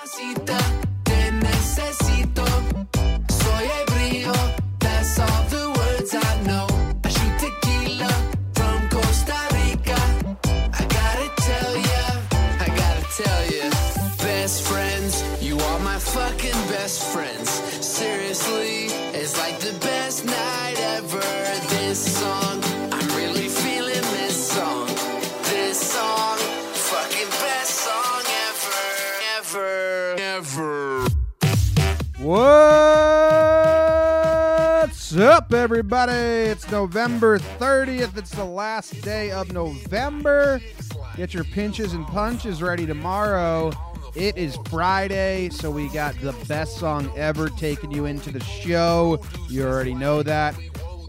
Mamacita, everybody? It's November 30th. It's the last day of November. Get your pinches and punches ready tomorrow. It is Friday, so we got the best song ever taking you into the show. You already know that.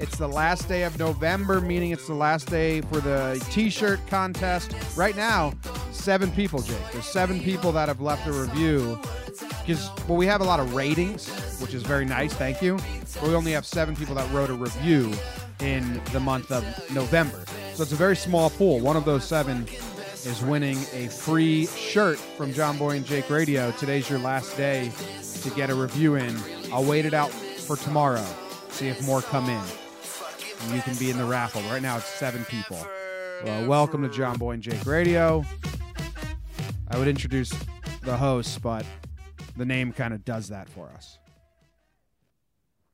It's the last day of November, meaning it's the last day for the t shirt contest. Right now, seven people, Jake. There's seven people that have left a review. Because well we have a lot of ratings which is very nice thank you. But we only have seven people that wrote a review in the month of november. So it's a very small pool. One of those seven is winning a free shirt from john boy and jake radio. Today's your last day to get a review in. I'll wait it out for tomorrow see if more come in and you can be in the raffle right now it's seven people well, welcome to john boy and jake radio i would introduce the hosts but the name kind of does that for us.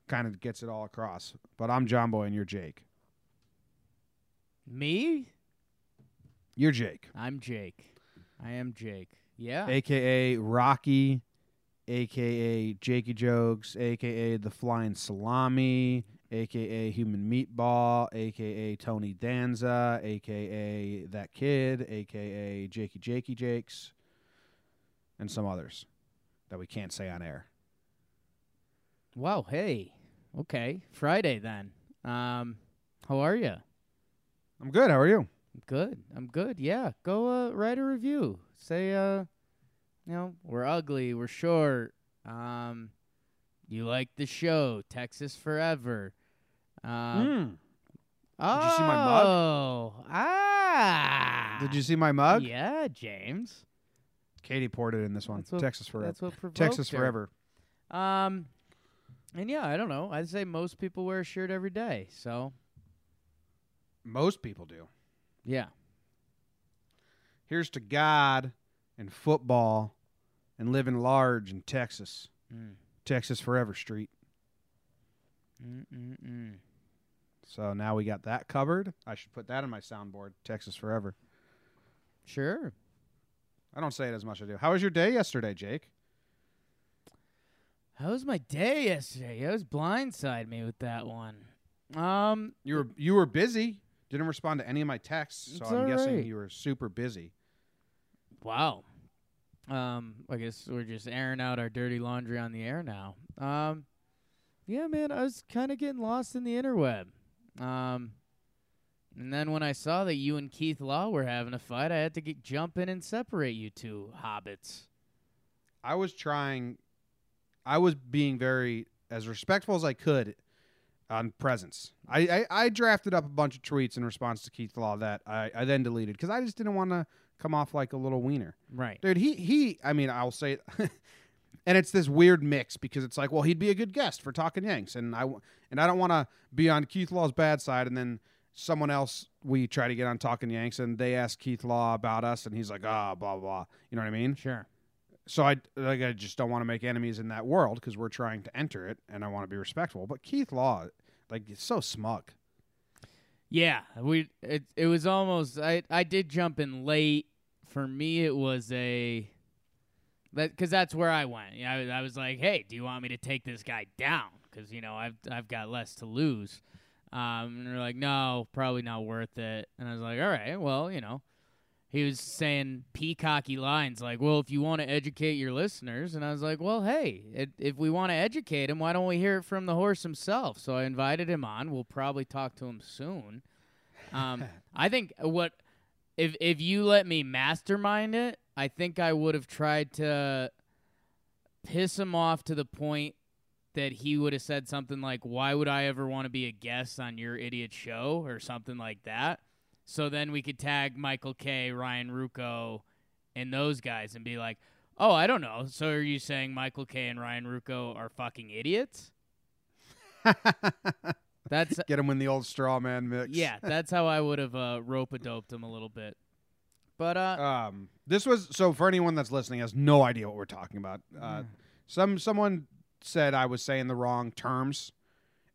Kind of gets it all across. But I'm John Boy and you're Jake. Me? You're Jake, I'm Jake. I am Jake. Yeah. aka Rocky, aka Jakey Jokes, aka the Flying Salami, aka Human Meatball, aka Tony Danza, aka that kid, aka Jakey Jakey Jakes, and some others that we can't say on air. Wow. Hey. Okay. Friday then. Um, how are you? I'm good. How are you? Good. I'm good. Yeah. Go uh, write a review. Say uh, you know, we're ugly. We're short. Um, you like the show. Texas forever. Um, Did you see my mug? Oh. Ah. Did you see my mug? Yeah, James. Katie poured it in this one. That's what- Texas forever. That's what provoked Texas her. forever. Um, and yeah, I don't know. I'd say most people wear a shirt every day. So Most people do. yeah, Here's to God and football and living large in Texas. Mm. Texas forever street. Mm-mm-mm. So now we got that covered. I should put that on my soundboard. Texas forever. sure. I don't say it as much as I do. How was your day yesterday, Jake? How was my day yesterday? You was blindside me with that one. Um, You were you were busy. Didn't respond to any of my texts, so I'm guessing alright. you were super busy. wow. Um, I guess we're just airing out our dirty laundry on the air now. Um, yeah, man, I was kind of getting lost in the interweb. Um, and then when I saw that you and Keith Law were having a fight, I had to get, jump in and separate you two hobbits. I was trying I was being very as respectful as I could on presence. I, I, I drafted up a bunch of tweets in response to Keith Law that I, I then deleted because I just didn't want to come off like a little wiener. Right. Dude, he he I mean, I'll say and it's this weird mix because it's like, well, he'd be a good guest for Talking Yanks and I and I don't want to be on Keith Law's bad side and then someone else we try to get on Talking Yanks and they ask Keith Law about us and he's like, "Ah, blah blah." blah. You know what I mean? Sure. So I like I just don't want to make enemies in that world because we're trying to enter it and I want to be respectful. But Keith Law, like, is so smug. Yeah, we it it was almost I I did jump in late. For me, it was a because that's where I went. Yeah, I, I was like, hey, do you want me to take this guy down? Because you know I've I've got less to lose. Um, and they're like, no, probably not worth it. And I was like, all right, well, you know. He was saying peacocky lines like, "Well, if you want to educate your listeners," and I was like, "Well, hey, it, if we want to educate him, why don't we hear it from the horse himself?" So I invited him on. We'll probably talk to him soon. Um, I think what if if you let me mastermind it, I think I would have tried to piss him off to the point that he would have said something like, "Why would I ever want to be a guest on your idiot show?" or something like that. So then we could tag Michael Kay, Ryan Ruocco, and those guys and be like, Oh, I don't know. So are you saying Michael Kay and Ryan Ruocco are fucking idiots? That's Get him in the old straw man mix. yeah. That's how I would have uh, rope a doped him a little bit. But uh, Um, this was so for anyone that's listening has no idea what we're talking about. Uh, some someone said I was saying the wrong terms,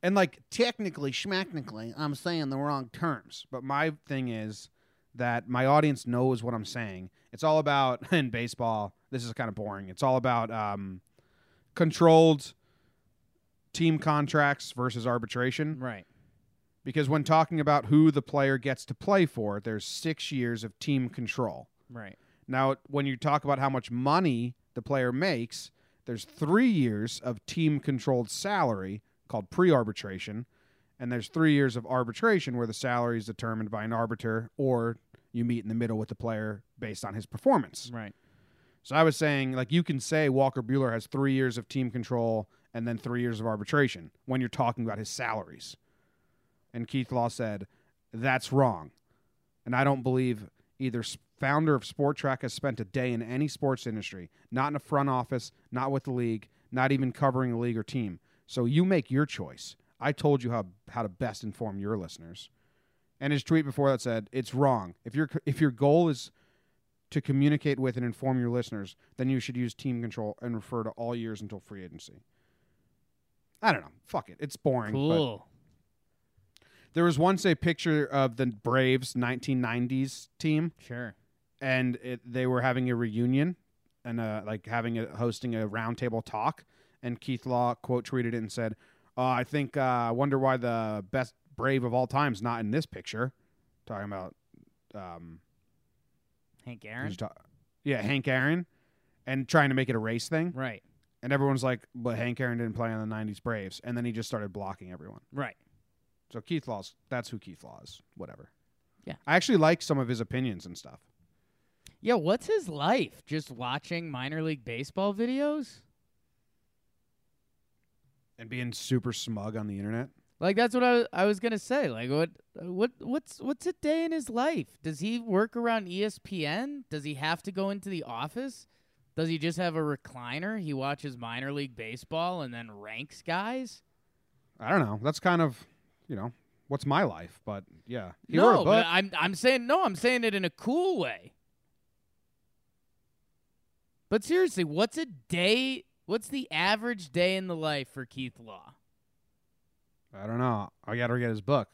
and like technically, schmacknically, I'm saying the wrong terms. But my thing is that my audience knows what I'm saying. It's all about in baseball. This is kind of boring. It's all about um, controlled team contracts versus arbitration right. Because when talking about who the player gets to play for, there's six years of team control. Right. Now, when you talk about how much money the player makes, there's three years of team controlled salary called pre arbitration, and there's three years of arbitration where the salary is determined by an arbiter or you meet in the middle with the player based on his performance. Right. So I was saying, like, you can say Walker Buehler has three years of team control and then three years of arbitration when you're talking about his salaries. And Keith Law said, that's wrong. And I don't believe either founder of Spotrac has spent a day in any sports industry, not in a front office, not with the league, not even covering a league or team. So you make your choice. I told you how, how to best inform your listeners. And his tweet before that said, "It's wrong. If your if your goal is to communicate with and inform your listeners, then you should use team control and refer to all years until free agency." I don't know. Fuck it. It's boring. Cool. There was once a picture of the Braves 1990s team, Sure. and it, they were having a reunion and uh, like having a hosting a roundtable talk. And Keith Law quote tweeted it and said, uh, "I think uh, I wonder why the best Brave of all time's not in this picture." Talking about um, Hank who's Aaron. ta- yeah, Hank Aaron, and trying to make it a race thing. Right. And everyone's like, "But Hank Aaron didn't play on the '90s Braves," and then he just started blocking everyone. Right. So Keith Law's that's who Keith Law is. Whatever. Yeah. I actually like some of his opinions and stuff. Yeah. What's his life? Just watching minor league baseball videos? And being super smug on the internet. Like that's what I was, I was gonna say. Like what what what's what's a day in his life? Does he work around ESPN? Does he have to go into the office? Does he just have a recliner? He watches minor league baseball and then ranks guys. I don't know. That's kind of, you know, what's my life? But yeah, he no, wrote a but book. I'm I'm saying no. I'm saying it in a cool way. But seriously, what's a day? What's the average day in the life for Keith Law? I don't know. I got to get his book.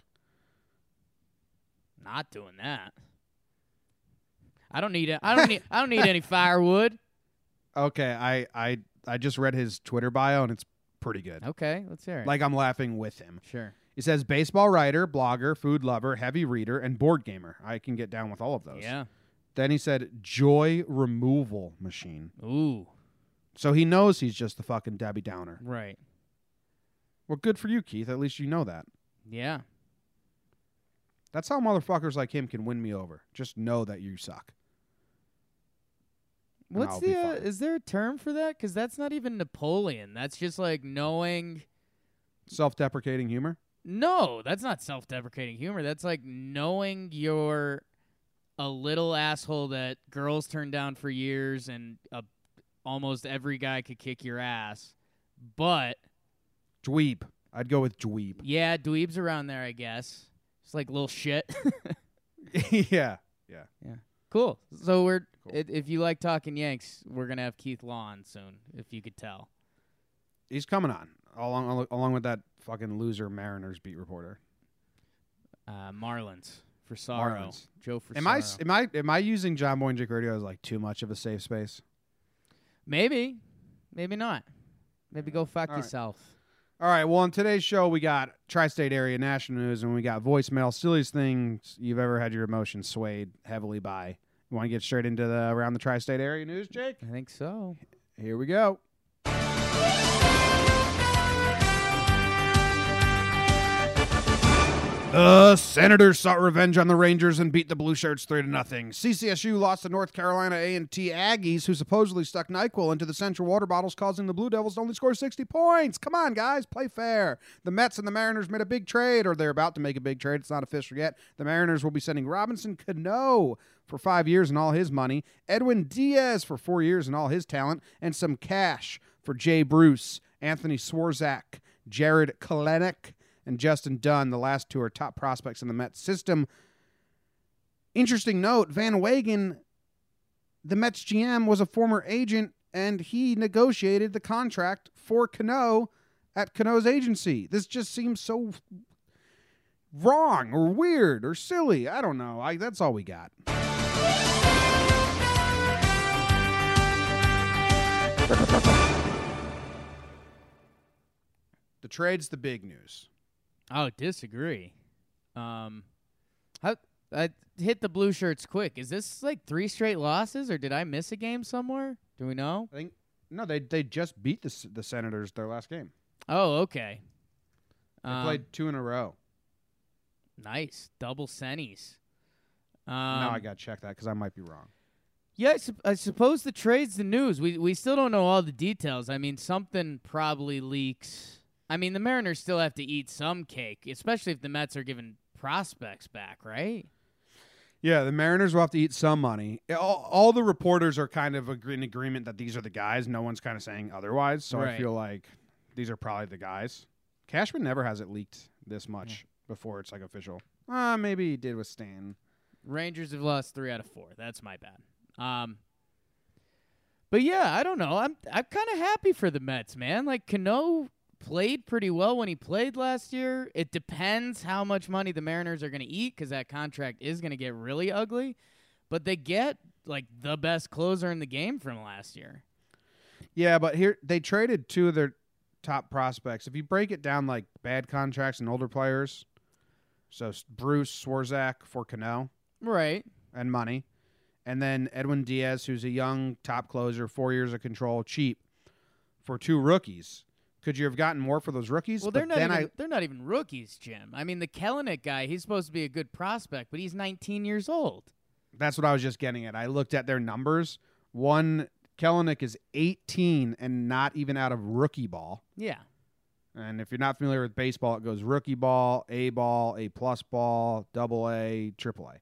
Not doing that. I don't need it. I don't need. I don't need any firewood. Okay, I I I just read his Twitter bio and it's pretty good. Okay, let's hear it. Like I'm laughing with him. sure. He says baseball writer, blogger, food lover, heavy reader, and board gamer. I can get down with all of those. Yeah. Then he said joy removal machine. Ooh. So he knows he's just the fucking Debbie Downer. Right. Well, good for you, Keith. At least you know that. Yeah. That's how motherfuckers like him can win me over. Just know that you suck. And What's I'll the? Uh, is there a term for that? Because that's not even Napoleon. That's just like knowing. Self-deprecating humor. No, that's not self-deprecating humor. That's like knowing you're a little asshole that girls turned down for years, and uh, almost every guy could kick your ass. But Dweeb. I'd go with dweeb. yeah, dweebs around there, I guess. It's like little shit. yeah. Yeah. Yeah. Cool. So we're Cool. i if you like talking Yanks, we're gonna have Keith Law on soon. If you could tell. He's coming on along along with that fucking loser Mariners beat reporter. Uh, Marlins for sorrow. Marlins. Joe for Am I am I am I using John Boy and Jake Radio as like too much of a safe space? Maybe, maybe not. Maybe go fuck All right. yourself. All right. Well, on today's show, we got tri-state area national news, and we got voicemail. Silliest things you've ever had your emotions swayed heavily by. You want to get straight into the around the tri-state area news, Jake? I think so. Here we go. The Senators sought revenge on the Rangers and beat the Blue Shirts three to nothing. CCSU lost to North Carolina A&T Aggies, who supposedly stuck Nyquil into the central water bottles, causing the Blue Devils to only score 60 points. Come on, guys, play fair. The Mets and the Mariners made a big trade, or they're about to make a big trade. It's not official yet. The Mariners will be sending Robinson Cano for five years and all his money, Edwin Diaz for four years and all his talent, and some cash for Jay Bruce, Anthony Swarzak, Jarred Kelenic, and Justin Dunn. The last two are top prospects in the Mets system. Interesting note Van Wagenen, the Mets GM, was a former agent and he negotiated the contract for Cano at Cano's agency. This just seems so wrong or weird or silly. I don't know. I, that's all we got. The trade's the big news. Oh, disagree. Um, how I hit the blue shirts quick. Is this like three straight losses, or did I miss a game somewhere? Do we know? I think no, they they just beat the S- the Senators their last game. Oh, okay. They Um, played two in a row. nice double sennies. Um, now I got to check that because I might be wrong. Yeah, I, sup- I suppose the trade's the news. We we still don't know all the details. I mean, something probably leaks. I mean, the Mariners still have to eat some cake, especially if the Mets are giving prospects back, right? Yeah, the Mariners will have to eat some money. All, all the reporters are kind of agree- in agreement that these are the guys. No one's kind of saying otherwise. So I feel like these are probably the guys. Cashman never has it leaked this much before it's like official. Uh, maybe he did with Stan. Rangers have lost three out of four. That's my bad. Um, but yeah, I don't know. I'm I'm kind of happy for the Mets, man. Like Cano played pretty well when he played last year. It depends how much money the Mariners are going to eat because that contract is going to get really ugly. But they get like the best closer in the game from last year. Yeah, but here they traded two of their top prospects. If you break it down like bad contracts and older players, so Bruce Swarzak for Cano Right. and money, and then Edwin Diaz, who's a young top closer, four years of control, cheap for two rookies. Could you have gotten more for those rookies? Well, they're not then even, I, they're not even rookies, Jim. I mean, the Kelenic guy, he's supposed to be a good prospect, but he's 19 years old. that's what I was just getting at. I looked at their numbers. One Kelenic is 18 and not even out of rookie ball. Yeah. And if you're not familiar with baseball, it goes rookie ball, A ball, A plus ball, double A, triple A,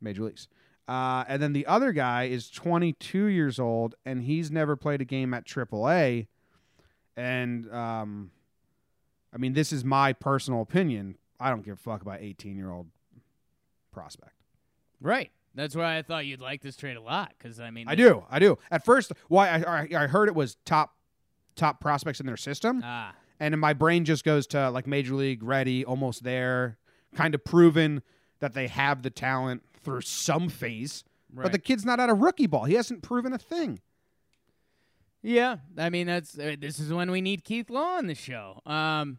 major leagues. Uh, and then the other guy is 22 years old, and he's never played a game at triple A. And um, I mean, this is my personal opinion. I don't give a fuck about 18 year old prospect. Right. That's why I thought you'd like this trade a lot. Because I mean, I do, I do. At first, why I, I I heard it was top top prospects in their system. Ah, and then my brain just goes to like major league ready almost there kind of proven that they have the talent through some phase right. but the kid's not out of rookie ball he hasn't proven a thing yeah. I mean, that's uh, this is when we need Keith Law on the show. Um,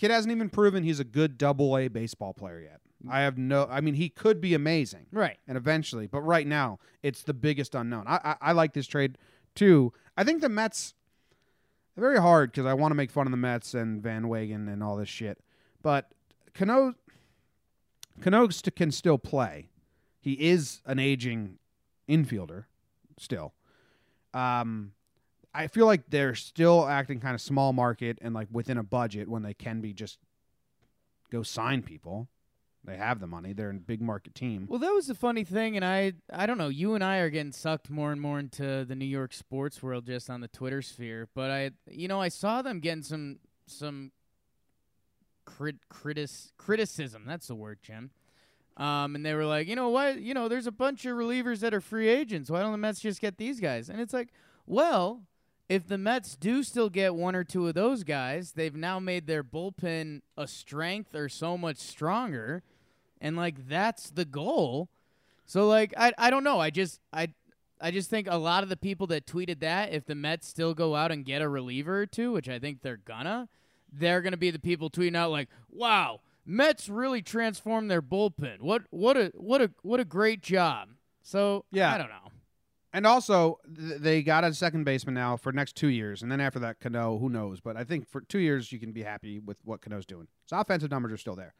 kid hasn't even proven he's a good double a baseball player yet i have no i mean he could be amazing right. and eventually but right now it's the biggest unknown i i, I like this trade too i think the mets very hard because i want to make fun of the mets and van wagenen and all this shit but cano cano can still play he is an aging infielder still um i feel like they're still acting kind of small market and like within a budget when they can be just go sign people they have the money they're a big market team Well, that was the funny thing, and I I don't know. You and I are getting sucked more and more into the New York sports world just on the Twitter sphere. But I, you know, I saw them getting some some crit, critis, criticism. That's the word, Jim. Um, and they were like, you know what? You know, there's a bunch of relievers that are free agents. Why don't the Mets just get these guys? And it's like, well, if the Mets do still get one or two of those guys, they've now made their bullpen a strength or so much stronger, and like that's the goal. So like I I don't know. I just I I just think a lot of the people that tweeted that if the Mets still go out and get a reliever or two, which I think they're gonna, they're gonna be the people tweeting out like, "Wow, Mets really transformed their bullpen. What what a what a what a great job." So Yeah. I don't know. And also, th- they got a second baseman now for next two years, and then after that, Cano, who knows? But I think for two years, you can be happy with what Cano's doing. His offensive numbers are still there.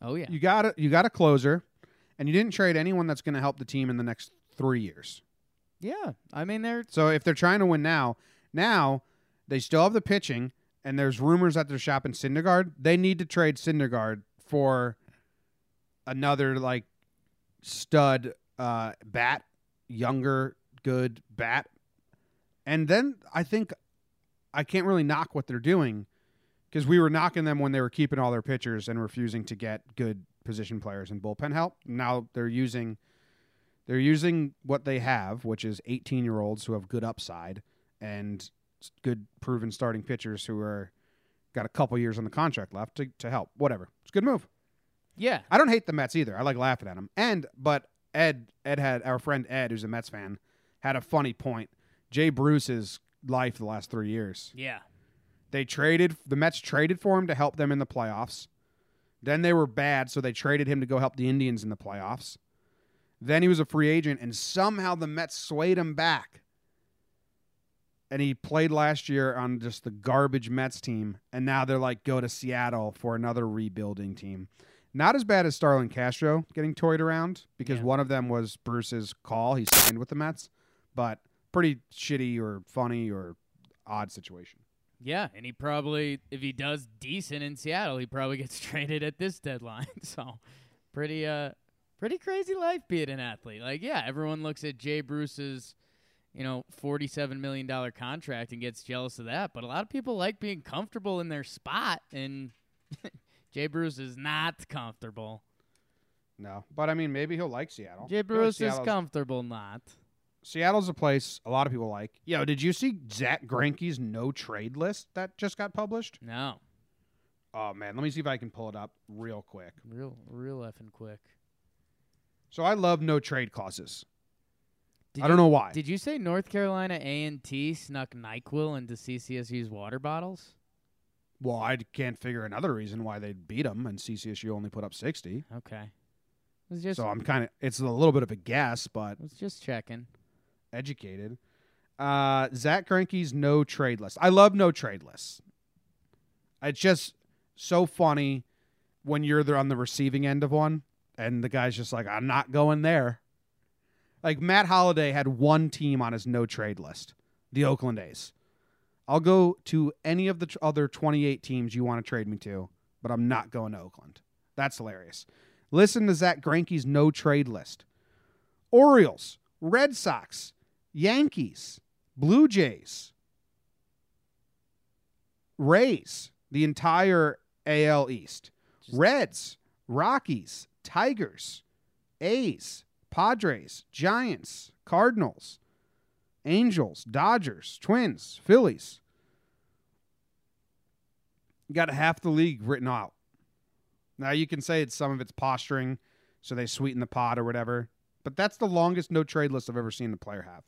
Oh yeah. You got a, you got a closer, and you didn't trade anyone that's going to help the team in the next three years. yeah. I mean, they're So if they're trying to win now, now they still have the pitching, and there's rumors that they're shopping Syndergaard. They need to trade Syndergaard for another like stud uh, bat, younger, good bat, and then I think I can't really knock what they're doing because we were knocking them when they were keeping all their pitchers and refusing to get good position players and bullpen help. Now they're using they're using what they have, which is 18 year olds who have good upside and good proven starting pitchers who are got a couple years on the contract left to, to help. Whatever, it's a good move. yeah. I don't hate the Mets either. I like laughing at them. And but Ed Ed had our friend Ed, who's a Mets fan, had a funny point. Jay Bruce's life the last three years. Yeah. They traded the Mets traded for him to help them in the playoffs. Then they were bad, so they traded him to go help the Indians in the playoffs. Then he was a free agent, and somehow the Mets swayed him back. And he played last year on just the garbage Mets team, and now they're like, go to Seattle for another rebuilding team. Not as bad as Starlin Castro getting toyed around because Yeah. one of them was Bruce's call. He signed with the Mets, but pretty shitty or funny or odd situation. Yeah, and he probably, if he does decent in Seattle, he probably gets traded at this deadline. So, pretty, uh, pretty crazy life being an athlete. Like, yeah, everyone looks at Jay Bruce's, you know, forty-seven million dollar contract and gets jealous of that. But a lot of people like being comfortable in their spot, and Jay Bruce is not comfortable. No, but I mean, maybe he'll like Seattle. Jay Bruce is comfortable not. Seattle's a place a lot of people like. Yo, did you see Zack Greinke's no trade list that just got published? No, Oh man, let me see if I can pull it up real quick. real, real effing quick. So I love no trade clauses. Did I don't you- know why. Did you say North Carolina A and T snuck Nyquil into CCSU's water bottles? Well, I can't figure another reason why they'd beat them, and CCSU only put up sixty. Okay, was just so I'm kind of it's a little bit of a guess, but was just checking. educated. Uh, Zack Greinke's no trade list. I love no trade lists. It's just so funny when you're there on the receiving end of one, and the guy's just like, "I'm not going there." Like Matt Holliday had one team on his no trade list, the Oakland A's. I'll go to any of the tr- other 28 teams you want to trade me to, but I'm not going to Oakland. That's hilarious. Listen to Zack Greinke's no trade list: Orioles, Red Sox, Yankees, Blue Jays, Rays, the entire AL East, Just- Reds, Rockies, Tigers, A's, Padres, Giants, Cardinals, Angels, Dodgers, Twins, Phillies. You got half the league written out. Now you can say it's some of it's posturing, so they sweeten the pot or whatever. But that's the longest no trade list I've ever seen the player have.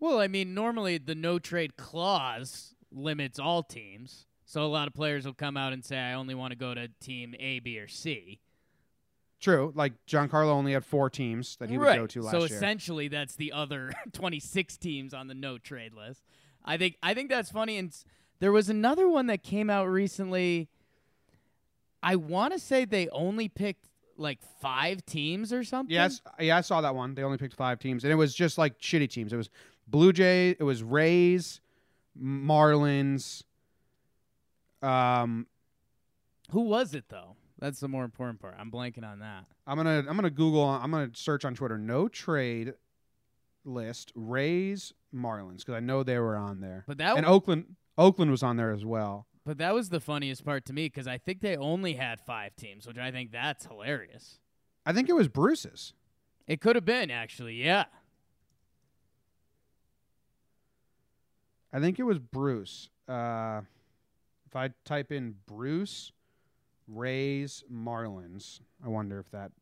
Well, I mean, normally the no trade clause limits all teams, so a lot of players will come out and say, "I only want to go to team A, B, or C." True, like Giancarlo only had four teams that he would go to last so year. So essentially, that's the other 26 teams on the no trade list. I think I think that's funny. And there was another one that came out recently. I want to say they only picked like five teams or something. Yes, yeah, I saw that one. They only picked five teams, and it was just like shitty teams. It was Blue Jays, it was Rays, Marlins. Um, Who was it though? That's the more important part. I'm blanking on that. I'm gonna I'm gonna Google. I'm gonna search on Twitter. No trade list Rays Marlins because I know they were on there, But that and Oakland Oakland was on there as well. But that was the funniest part to me because I think they only had five teams, which I think that's hilarious. I think it was Bruce's. It could have been actually, yeah. I think it was Bruce. Uh, if I type in Bruce Rays Marlins, I wonder if that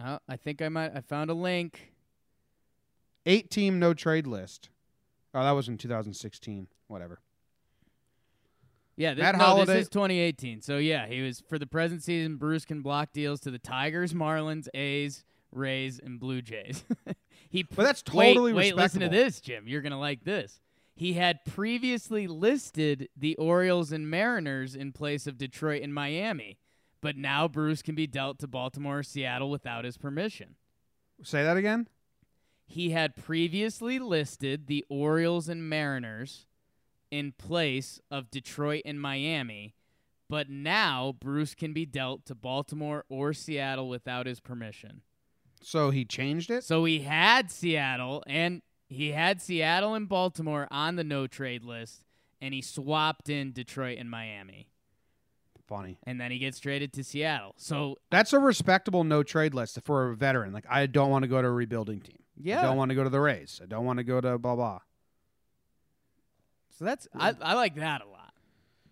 Uh, I think I might. I found a link. eight team no trade list. Oh, that was in 2016. Whatever. Yeah, this, Matt no, Holliday- this is 2018. So yeah, he was for the present season. Bruce can block deals to the Tigers, Marlins, A's, Rays, and Blue Jays. he But that's wait, totally wait. Listen to this, Jim. You're gonna like this. He had previously listed the Orioles and Mariners in place of Detroit and Miami, but now Bruce can be dealt to Baltimore or Seattle without his permission. Say that again. He had previously listed the Orioles and Mariners in place of Detroit and Miami, but now Bruce can be dealt to Baltimore or Seattle without his permission. So he changed it. So he had Seattle and he had Seattle and Baltimore on the no trade list, and he swapped in Detroit and Miami. Funny. And then he gets traded to Seattle. So That's a respectable no trade list for a veteran. Like I don't want to go to a rebuilding team. Yeah. I don't want to go to the Rays. I don't want to go to blah blah. So that's I, I like that a lot.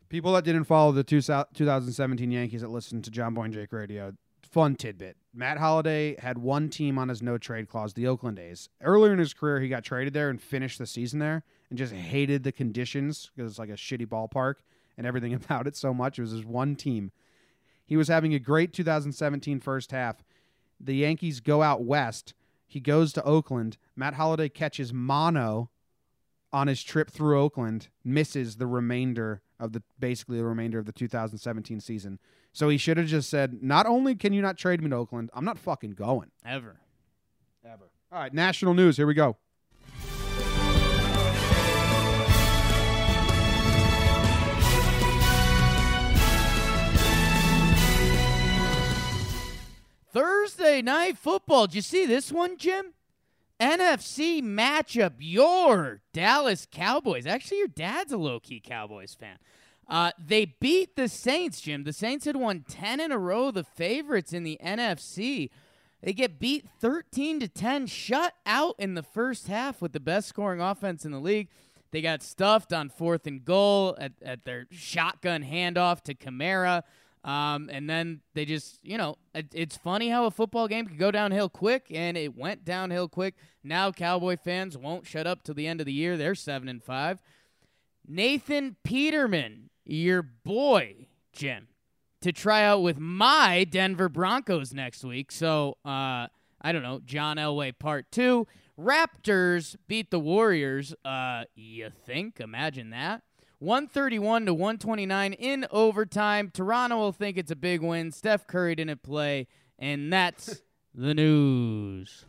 People that didn't follow the two, 2017 Yankees that listened to John Boy and Jake Radio, fun tidbit. Matt Holliday had one team on his no trade clause, the Oakland A's. Earlier in his career, he got traded there and finished the season there and just hated the conditions because it's like a shitty ballpark and everything about it so much. It was his one team. He was having a great 2017 first half. The Yankees go out west. He goes to Oakland. Matt Holliday catches mono on his trip through Oakland, misses the remainder of the basically the remainder of the 2017 season. So he should have just said, "Not only can you not trade me to Oakland, I'm not fucking going." Ever. Ever. All right, national news. Here we go. Thursday night football. Did you see this one, Jim? NFC matchup. Your Dallas Cowboys. Actually, your dad's a low key Cowboys fan. Uh, they beat the Saints, Jim. The Saints had won 10 in a row, the favorites in the NFC. They get beat 13 to 10, shut out in the first half with the best scoring offense in the league. They got stuffed on fourth and goal at, at their shotgun handoff to Kamara. Um, and then they just, you know, it, it's funny how a football game can go downhill quick, and it went downhill quick. Now Cowboy fans won't shut up till the end of the year. They're seven and five. Nathan Peterman, your boy, Jim, to try out with my Denver Broncos next week. So, uh, I don't know, John Elway part two. Raptors beat the Warriors. Uh, you think? Imagine that. 131 to 129 in overtime. Toronto will think it's a big win. Steph Curry didn't play, and that's the news.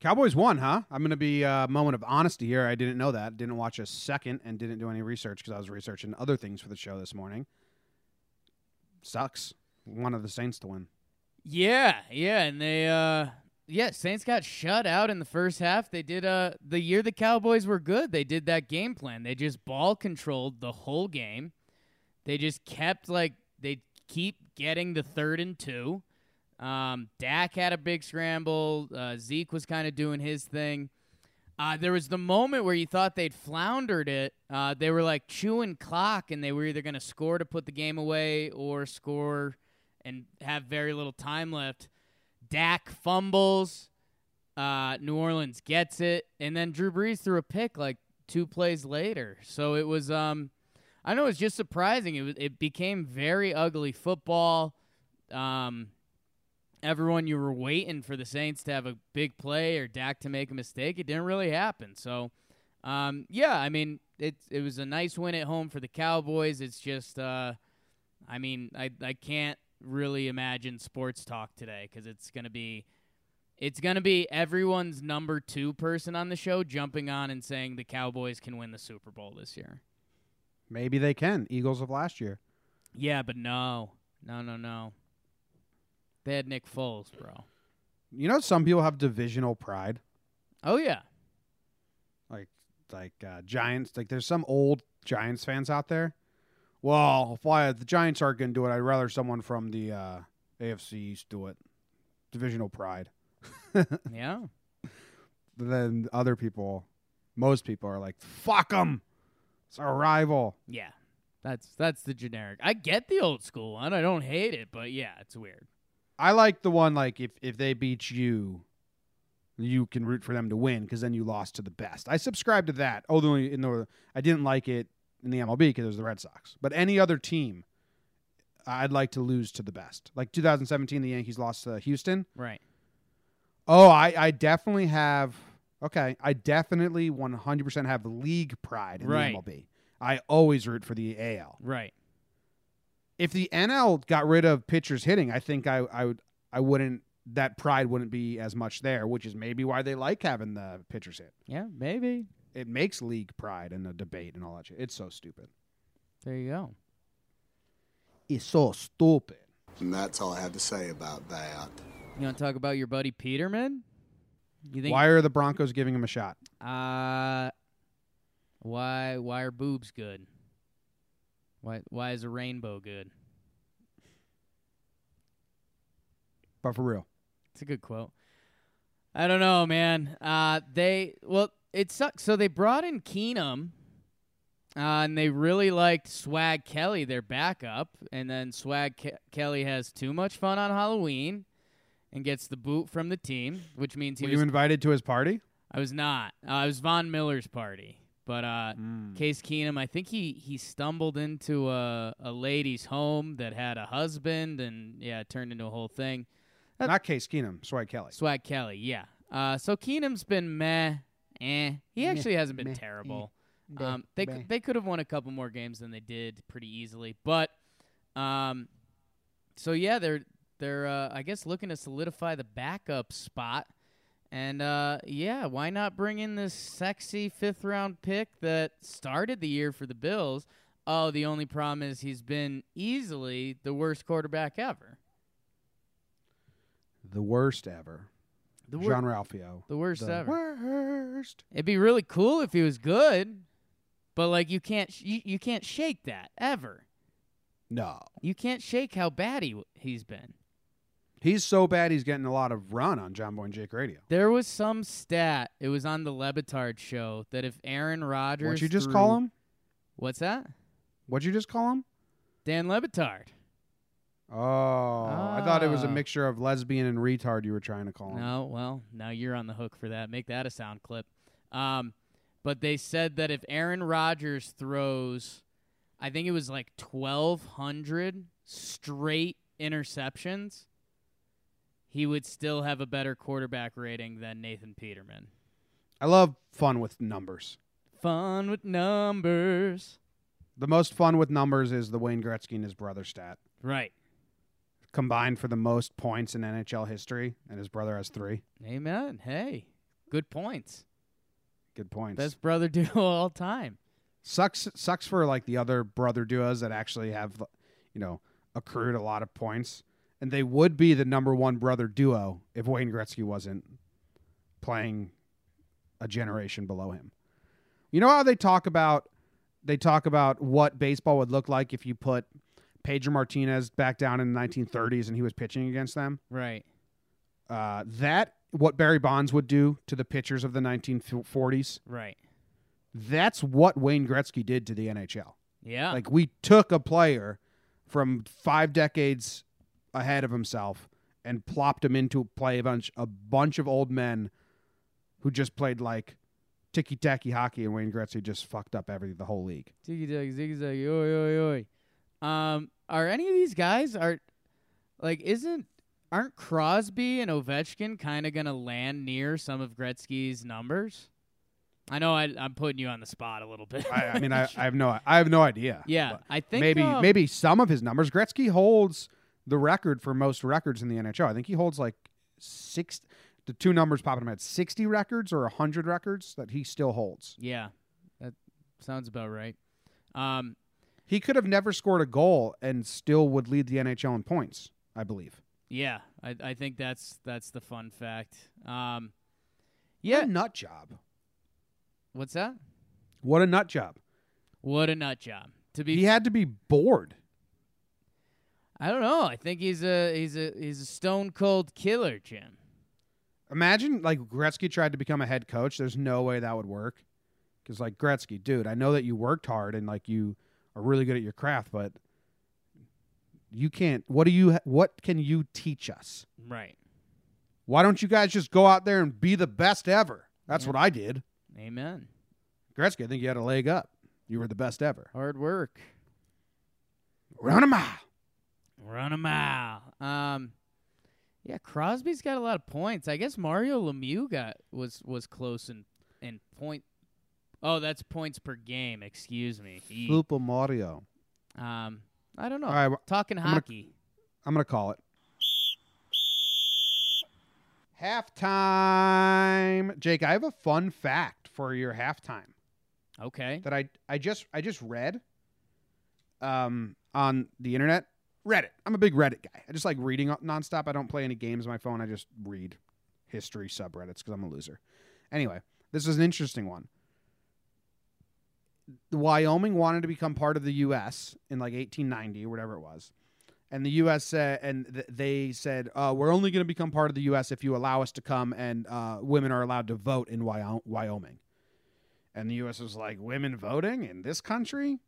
Cowboys won, huh? I'm going to be uh, a moment of honesty here. I didn't know that. Didn't watch a second and didn't do any research because I was researching other things for the show this morning. Sucks. One of the Saints to win. Yeah, yeah, and they uh yeah, Saints got shut out in the first half. They did uh the year the Cowboys were good, they did that game plan. They just ball controlled the whole game. They just kept like they keep getting the third and two. Um, Dak had a big scramble. Uh, Zeke was kind of doing his thing. Uh, there was the moment where you thought they'd floundered it. Uh, they were like chewing clock, and they were either going to score to put the game away or score and have very little time left. Dak fumbles. Uh, New Orleans gets it, and then Drew Brees threw a pick like two plays later. So it was, um, I know it was just surprising. It was, it became very ugly football. Um, everyone you were waiting for the Saints to have a big play or Dak to make a mistake. It didn't really happen. So, um, yeah, I mean, it it was a nice win at home for the Cowboys. It's just, uh, I mean, I I can't really imagine sports talk today because it's gonna be. It's going to be everyone's number two person on the show jumping on and saying the Cowboys can win the Super Bowl this year. Maybe they can. Eagles of last year. Yeah, but no. No, no, no. They had Nick Foles, bro. You know, some people have divisional pride, Oh, yeah. like like uh, Giants. Like, there's some old Giants fans out there. Well, if the Giants aren't going to do it, I'd rather someone from the uh, AFC East do it. Divisional pride. Yeah. But then other people, most people are like, "Fuck them, it's our rival." Yeah. That's that's the generic. I get the old school one. I don't hate it, but yeah, it's weird. I like the one like if if they beat you, you can root for them to win because then you lost to the best. I subscribe to that. Although in the I didn't like it in the MLB because it was the Red Sox. But any other team, I'd like to lose to the best. Like 2017, the Yankees lost to Houston. Right. Oh, I, I definitely have. Okay, I definitely 100% have league pride in Right. the MLB. I always root for the AL. Right. If the NL got rid of pitchers hitting, I think I, I would I wouldn't that pride wouldn't be as much there, which is maybe why they like having the pitchers hit. Yeah, maybe. It makes league pride and the debate and all that shit. It's so stupid. There you go. It's so stupid. And that's all I have to say about that. You want to talk about your buddy Peterman? You think Why are the Broncos giving him a shot? Uh, why why are boobs good? Why why is a rainbow good? But for real. It's a good quote. I don't know, man. Uh, they well, it sucks. So they brought in Keenum, uh, and they really liked Swag Kelly, their backup, and then Swag Ke- Kelly has too much fun on Halloween, and gets the boot from the team, which means he Were was. you invited to his party? I was not. Uh, it was Von Miller's party, but uh, Mm. Case Keenum, I think he he stumbled into a a lady's home that had a husband, and yeah, it turned into a whole thing. Not Case Keenum, Swag Kelly. Swag Kelly, yeah. Uh, so Keenum's been meh, eh. He Meh, actually hasn't been meh, terrible. eh, Um, they c- they could have won a couple more games than they did pretty easily, but um, so yeah, they're they're uh, I guess looking to solidify the backup spot, and uh, yeah, why not bring in this sexy fifth round pick that started the year for the Bills? Oh, the only problem is he's been easily the worst quarterback ever. The worst ever. The wor- Jean-Ralphio. the worst the ever. Worst. It'd be really cool if he was good, but like you can't sh- you, you can't shake that ever. No. You can't shake how bad he w- he's been. He's so bad he's getting a lot of run on John Boy and Jake Radio. There was some stat. It was on the Levitard show that if Aaron Rodgers, What'd you just threw- call him? What's that? What'd you just call him? Dan Levitard. Oh, I thought it was a Ah. mixture of lesbian and retard you were trying to call him. No, well, now you're on the hook for that. Make that a sound clip. Um, but they said that if Aaron Rodgers throws, I think it was like 1,200 straight interceptions, he would still have a better quarterback rating than Nathan Peterman. I love fun with numbers. Fun with numbers. The most fun with numbers is the Wayne Gretzky and his brother stat. Right. Combined for the most points in NHL history, and his brother has three. Amen. Hey, good points. Good points. Best brother duo all time. sucks sucks for like the other brother duos that actually have you know accrued a lot of points and they would be the number one brother duo if Wayne Gretzky wasn't playing a generation below him. You know how they talk about they talk about what baseball would look like if you put Pedro Martinez back down in the 1930s and he was pitching against them. Right. Uh, that what Barry Bonds would do to the pitchers of the 1940s. Right. That's what Wayne Gretzky did to the NHL. Yeah. Like we took a player from five decades ahead of himself and plopped him into play a bunch a bunch of old men who just played like ticky tacky hockey, and Wayne Gretzky just fucked up every the whole league. Ziggy zag, ziggy zag, oi oi oi. Um, are any of these guys are like isn't aren't Crosby and Ovechkin kind of gonna land near some of Gretzky's numbers? I know I, I'm putting you on the spot a little bit. I, I mean, I, I have no, I have no idea. yeah, I think maybe um, maybe some of his numbers. Gretzky holds the record for most records in the NHL. I think he holds like six. The two numbers popping in my head: sixty records or hundred records that he still holds. Yeah, that sounds about right. Um, He could have never scored a goal and still would lead the NHL in points. I believe. yeah, I I think that's that's the fun fact. Um, What yeah, a nut job. what's that? What a nut job. What a nut job to be He had to be bored. I don't know. I think he's a he's a he's a stone cold killer, Jim. Imagine like Gretzky tried to become a head coach. There's no way that would work. Because like Gretzky, dude, I know that you worked hard and like you are really good at your craft, but you can't. What do you? What can you teach us? Right. Why don't you guys just go out there and be the best ever? That's Yeah. what I did. Amen. Gretzky, I think you had a leg up. You were the best ever. Hard work. Run a mile. Run a mile. Um, Yeah, Crosby's got a lot of points. I guess Mario Lemieux got was was close in in point. Oh, that's points per game. Excuse me. He- Super Mario. um, I don't know. All right, well, Talking gonna- hockey. I'm gonna call it. Halftime. Jake, I have a fun fact for your halftime Okay. that I I just I just read um on the internet. Reddit. I'm a big Reddit guy. I just like reading nonstop. I don't play any games on my phone. I just read history subreddits because I'm a loser. Anyway, this is an interesting one. Wyoming wanted to become part of the U.S. in like 1890 or whatever it was, and the U.S. said, and th- they said, uh, "We're only going to become part of the U.S. if you allow us to come, and uh, women are allowed to vote in Wyo- Wyoming." And the U.S. was like, "Women voting in this country?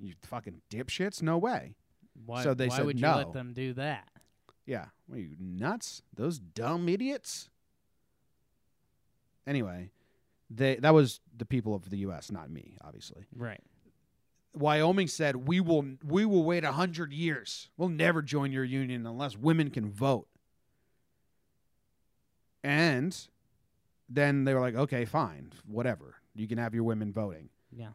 You fucking dipshits! No way!" Why, So they why said would you no. let them do that? Yeah. What are you nuts? Those dumb idiots. Anyway, they that was the people of the US, not me, obviously. Right. Wyoming said, "We will we will wait a 100 years. We'll never join your union unless women can vote." And then they were like, "Okay, fine. Whatever. You can have your women voting." Yeah.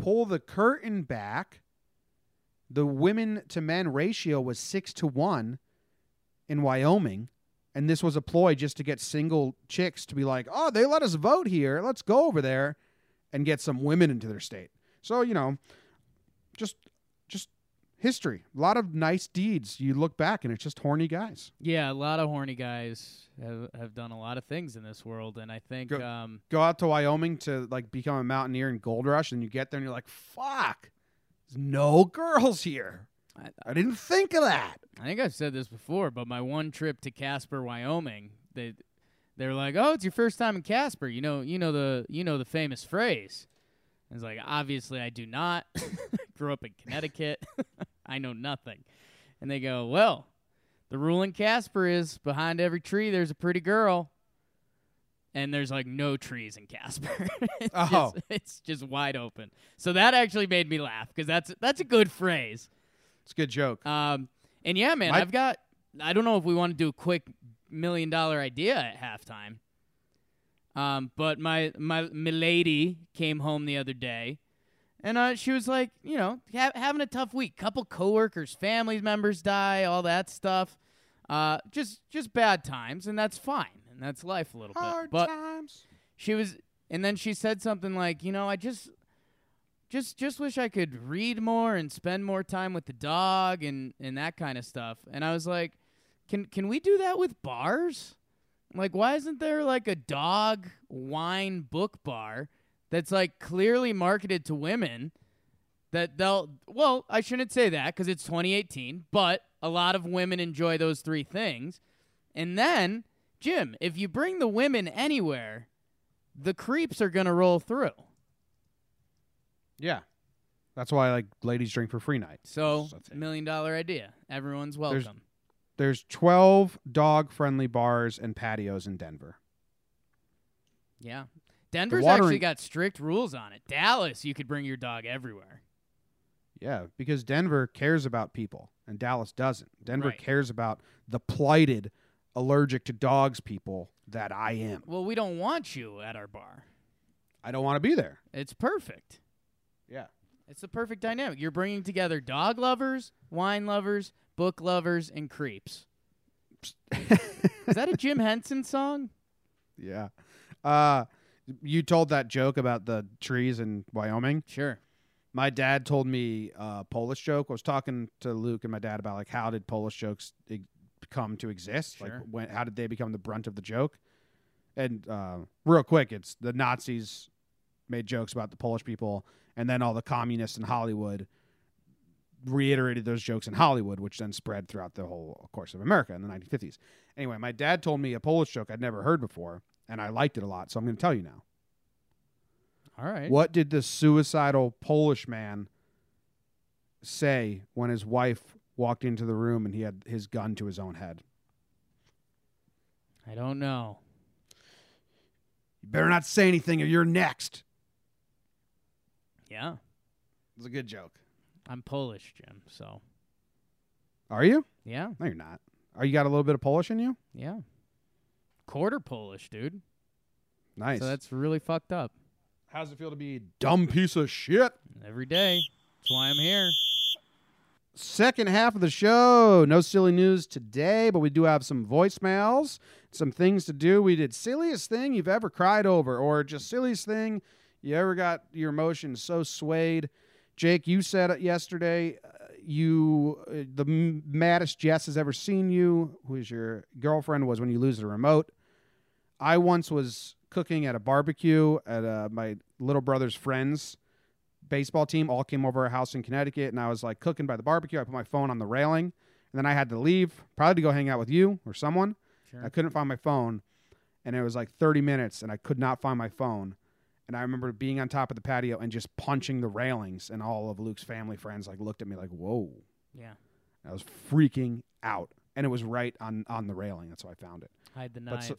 pull the curtain back, the women to men ratio was six to one in Wyoming. And this was a ploy just to get single chicks to be like, oh, they let us vote here. Let's go over there and get some women into their state. So, you know, just just history. A lot of nice deeds. You look back and it's just horny guys. Yeah, a lot of horny guys have have done a lot of things in this world, and I think Go- um, Go out to Wyoming to like become a mountaineer in Gold Rush, and you get there and you're like, fuck, there's no girls here. I, I didn't think of that. I think I've said this before, but my one trip to Casper, Wyoming, they they're like, "Oh, it's your first time in Casper. You know, you know the you know the famous phrase." I was like, "Obviously, I do not. Grew up in Connecticut. I know nothing." And they go, "Well, the rule in Casper is behind every tree there's a pretty girl." And there's like no trees in Casper. it's, Oh. just, it's just wide open. So that actually made me laugh because that's that's a good phrase. It's a good joke. Um, and yeah, man, My- I've got. I don't know if we want to do a quick million dollar idea at halftime. Um, but my my milady came home the other day, and uh, she was like, you know, ha- having a tough week. Couple coworkers, family members die, all that stuff. Uh, just just bad times, and that's fine, and that's life a little bit. But times. she was and then she said something like you know i just just just wish i could read more and spend more time with the dog and and that kind of stuff. And i was like can can we do that with bars? Like why isn't there like a dog wine book bar that's like clearly marketed to women that they'll well i shouldn't say that because it's 2018 but a lot of women enjoy those three things. And then jim if you bring the women anywhere the creeps are to roll through. Yeah. That's why like ladies drink for free night. So, That's a million dollar idea. Everyone's welcome. There's 12 dog friendly bars and patios in Denver. yeah. Denver's watering- actually got strict rules on it. Dallas, you could bring your dog everywhere. Yeah, because Denver cares about people and Dallas doesn't. Denver Right. cares about the plighted allergic to dogs people that I am. Well, we don't want you at our bar. I don't want to be there. It's perfect. Yeah. It's the perfect dynamic. You're bringing together dog lovers, wine lovers, book lovers, and creeps. Is that a Jim Henson song? Yeah. Uh you told that joke about the trees in Wyoming. Sure. My dad told me a Polish joke. I was talking to Luke and my dad about like how did Polish jokes come to exist? Like Sure. when how did they become the brunt of the joke? And uh, real quick, it's the Nazis made jokes about the Polish people, and then all the communists in Hollywood reiterated those jokes in Hollywood, which then spread throughout the whole course of America in the 1950s. Anyway, my dad told me a Polish joke I'd never heard before, and I liked it a lot, so I'm going to tell you now. All right. What did the suicidal Polish man say when his wife walked into the room and he had his gun to his own head? I don't know. You better not say anything or you're next. Yeah. It's a good joke. I'm Polish, Jim. So, Are you? yeah. No, you're not. Are you got a little bit of Polish in you? Yeah. Quarter Polish, dude. Nice. So that's really fucked up. How's it feel to be a dumb piece of shit? Every day. That's why I'm here. Second half of the show. No silly news today, but we do have some voicemails, some things to do. We did silliest thing you've ever cried over, or just silliest thing you ever got your emotions so swayed. Jake, you said it yesterday. uh, You, uh, the maddest Jess has ever seen you, who is your girlfriend, was when you lose the remote. I once was cooking at a barbecue at uh, my little brother's friends baseball team all came over our house in Connecticut, and I was like cooking by the barbecue. I put my phone on the railing, and then I had to leave, probably to go hang out with you or someone. Sure. I couldn't find my phone, and it was like 30 minutes, and I could not find my phone. And I remember being on top of the patio and just punching the railings, and all of Luke's family friends like looked at me like, "Whoa!" Yeah. I was freaking out, and it was right on on the railing. That's how I found it. Hide the knives. so-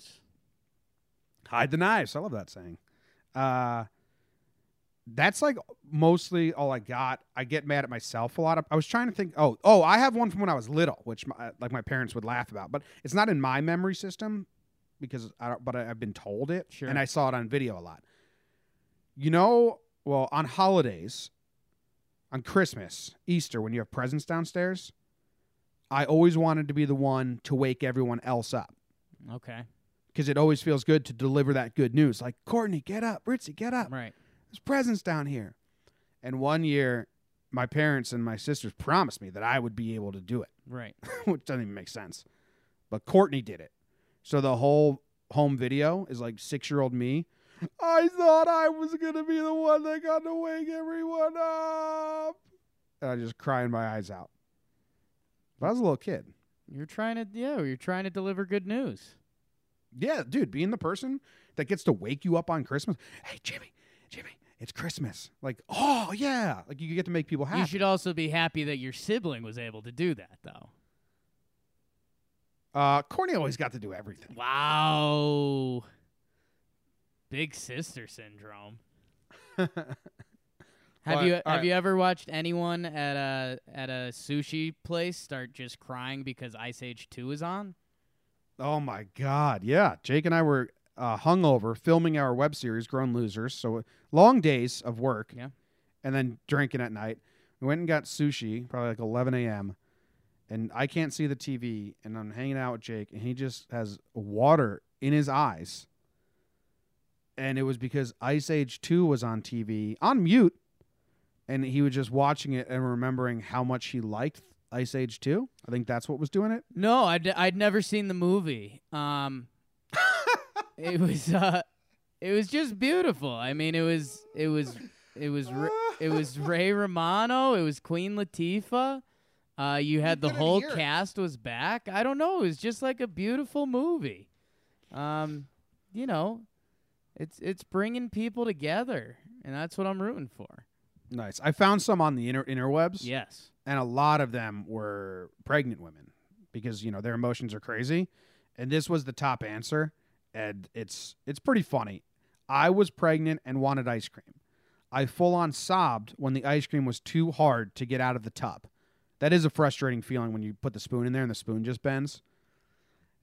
Hide the knives. I love that saying. Uh, that's like mostly all I got. I get mad at myself a lot. I was trying to think. Oh, oh, I have one from when I was little, which my, like my parents would laugh about, but it's not in my memory system because I don't. But I, I've been told it, Sure. and I saw it on video a lot. You know, well, on holidays, on Christmas, Easter, when you have presents downstairs, I always wanted to be the one to wake everyone else up okay. because it always feels good to deliver that good news. Like, Courtney, get up. Ritzy, get up. Right. There's presents down here. And one year, my parents and my sisters promised me that I would be able to do it, Right. which doesn't even make sense. But Courtney did it. So the whole home video is like six year old me. I thought I was going to be the one that got to wake everyone up. And I just crying my eyes out. But I was a little kid. You're trying to yeah, you're trying to deliver good news. Yeah, dude, being the person that gets to wake you up on Christmas. Hey, Jimmy, Jimmy, it's Christmas. Like, oh yeah, like you get to make people happy. You should also be happy that your sibling was able to do that though. uh, Courtney always got to do everything. Wow. Big sister syndrome. Have But, you all have right. you ever watched anyone at a at a sushi place start just crying because Ice Age 2 is on? Oh my God, yeah. Jake and I were uh, hungover filming our web series, Grown Losers. So long days of work. Yeah. And then drinking at night. We went and got sushi, probably like 11 a.m. And I can't see the TV, and I'm hanging out with Jake, and he just has water in his eyes. And it was because Ice Age 2 was on TV on mute, and he was just watching it and remembering how much he liked Ice Age 2. I think that's what was doing it. No, I'd I'd never seen the movie. Um, it was uh, it was just beautiful. I mean, it was it was it was Ra- it was Ray Romano. It was Queen Latifah. Uh, you had the whole cast was back. I don't know. It was just like a beautiful movie. Um, you know, it's it's bringing people together, and that's what I'm rooting for. Nice. I found some on the inter- interwebs. Yes. and a lot of them were pregnant women because you know their emotions are crazy and this was the top answer and it's it's pretty funny i was pregnant and wanted ice cream i full on sobbed when the ice cream was too hard to get out of the tub that is a frustrating feeling when you put the spoon in there and the spoon just bends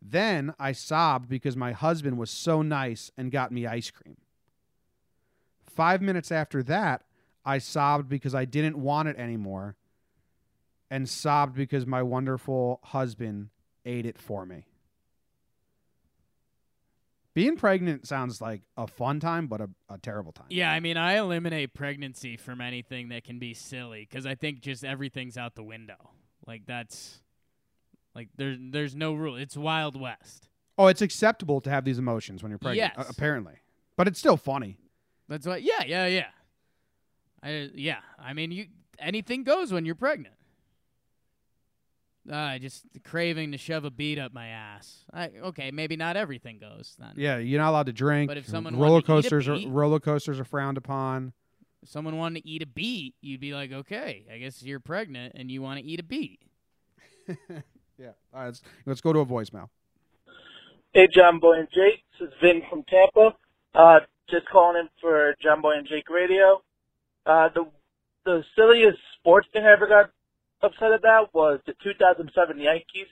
then i sobbed because my husband was so nice and got me ice cream five minutes after that i sobbed because i didn't want it anymore and sobbed because my wonderful husband ate it for me. Being pregnant sounds like a fun time, but a, a terrible time. Yeah, I mean, I eliminate pregnancy from anything that can be silly because I think just everything's out the window. Like that's like there's there's no rule. It's Wild West. Oh, it's acceptable to have these emotions when you're pregnant, Yes. uh, apparently. But it's still funny. That's why. Yeah, yeah, yeah. I yeah. I mean, you anything goes when you're pregnant. Uh, just craving to shove a bead up my ass. I, okay, maybe not everything goes then. Yeah, you're not allowed to drink. But if someone roller wanted to eat a coasters are roller coasters are frowned upon. If someone wanted to eat a beet, you'd be like, okay, I guess you're pregnant and you want to eat a beet. Yeah. All right, let's, let's go to a voicemail. Hey, John Boy and Jake. This is Vin from Tampa. Uh, just calling in for John Boy and Jake Radio. Uh, the the silliest sports thing I ever got upset about was the 2007 Yankees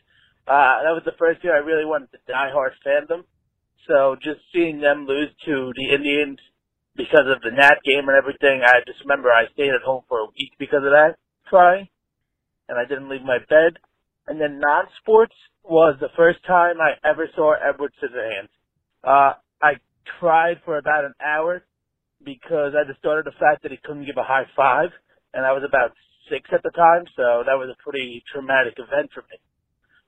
Uh, that was the first year I really wanted to die-hard fandom. So just seeing them lose to the Indians because of the gnat game and everything, I just remember I stayed at home for a week because of that, crying, and I didn't leave my bed. And then non-sports was the first time I ever saw Edward Scissorhands. Uh, I cried for about an hour because I just of the fact that he couldn't give a high five, and I was about six at the time, so that was a pretty traumatic event for me.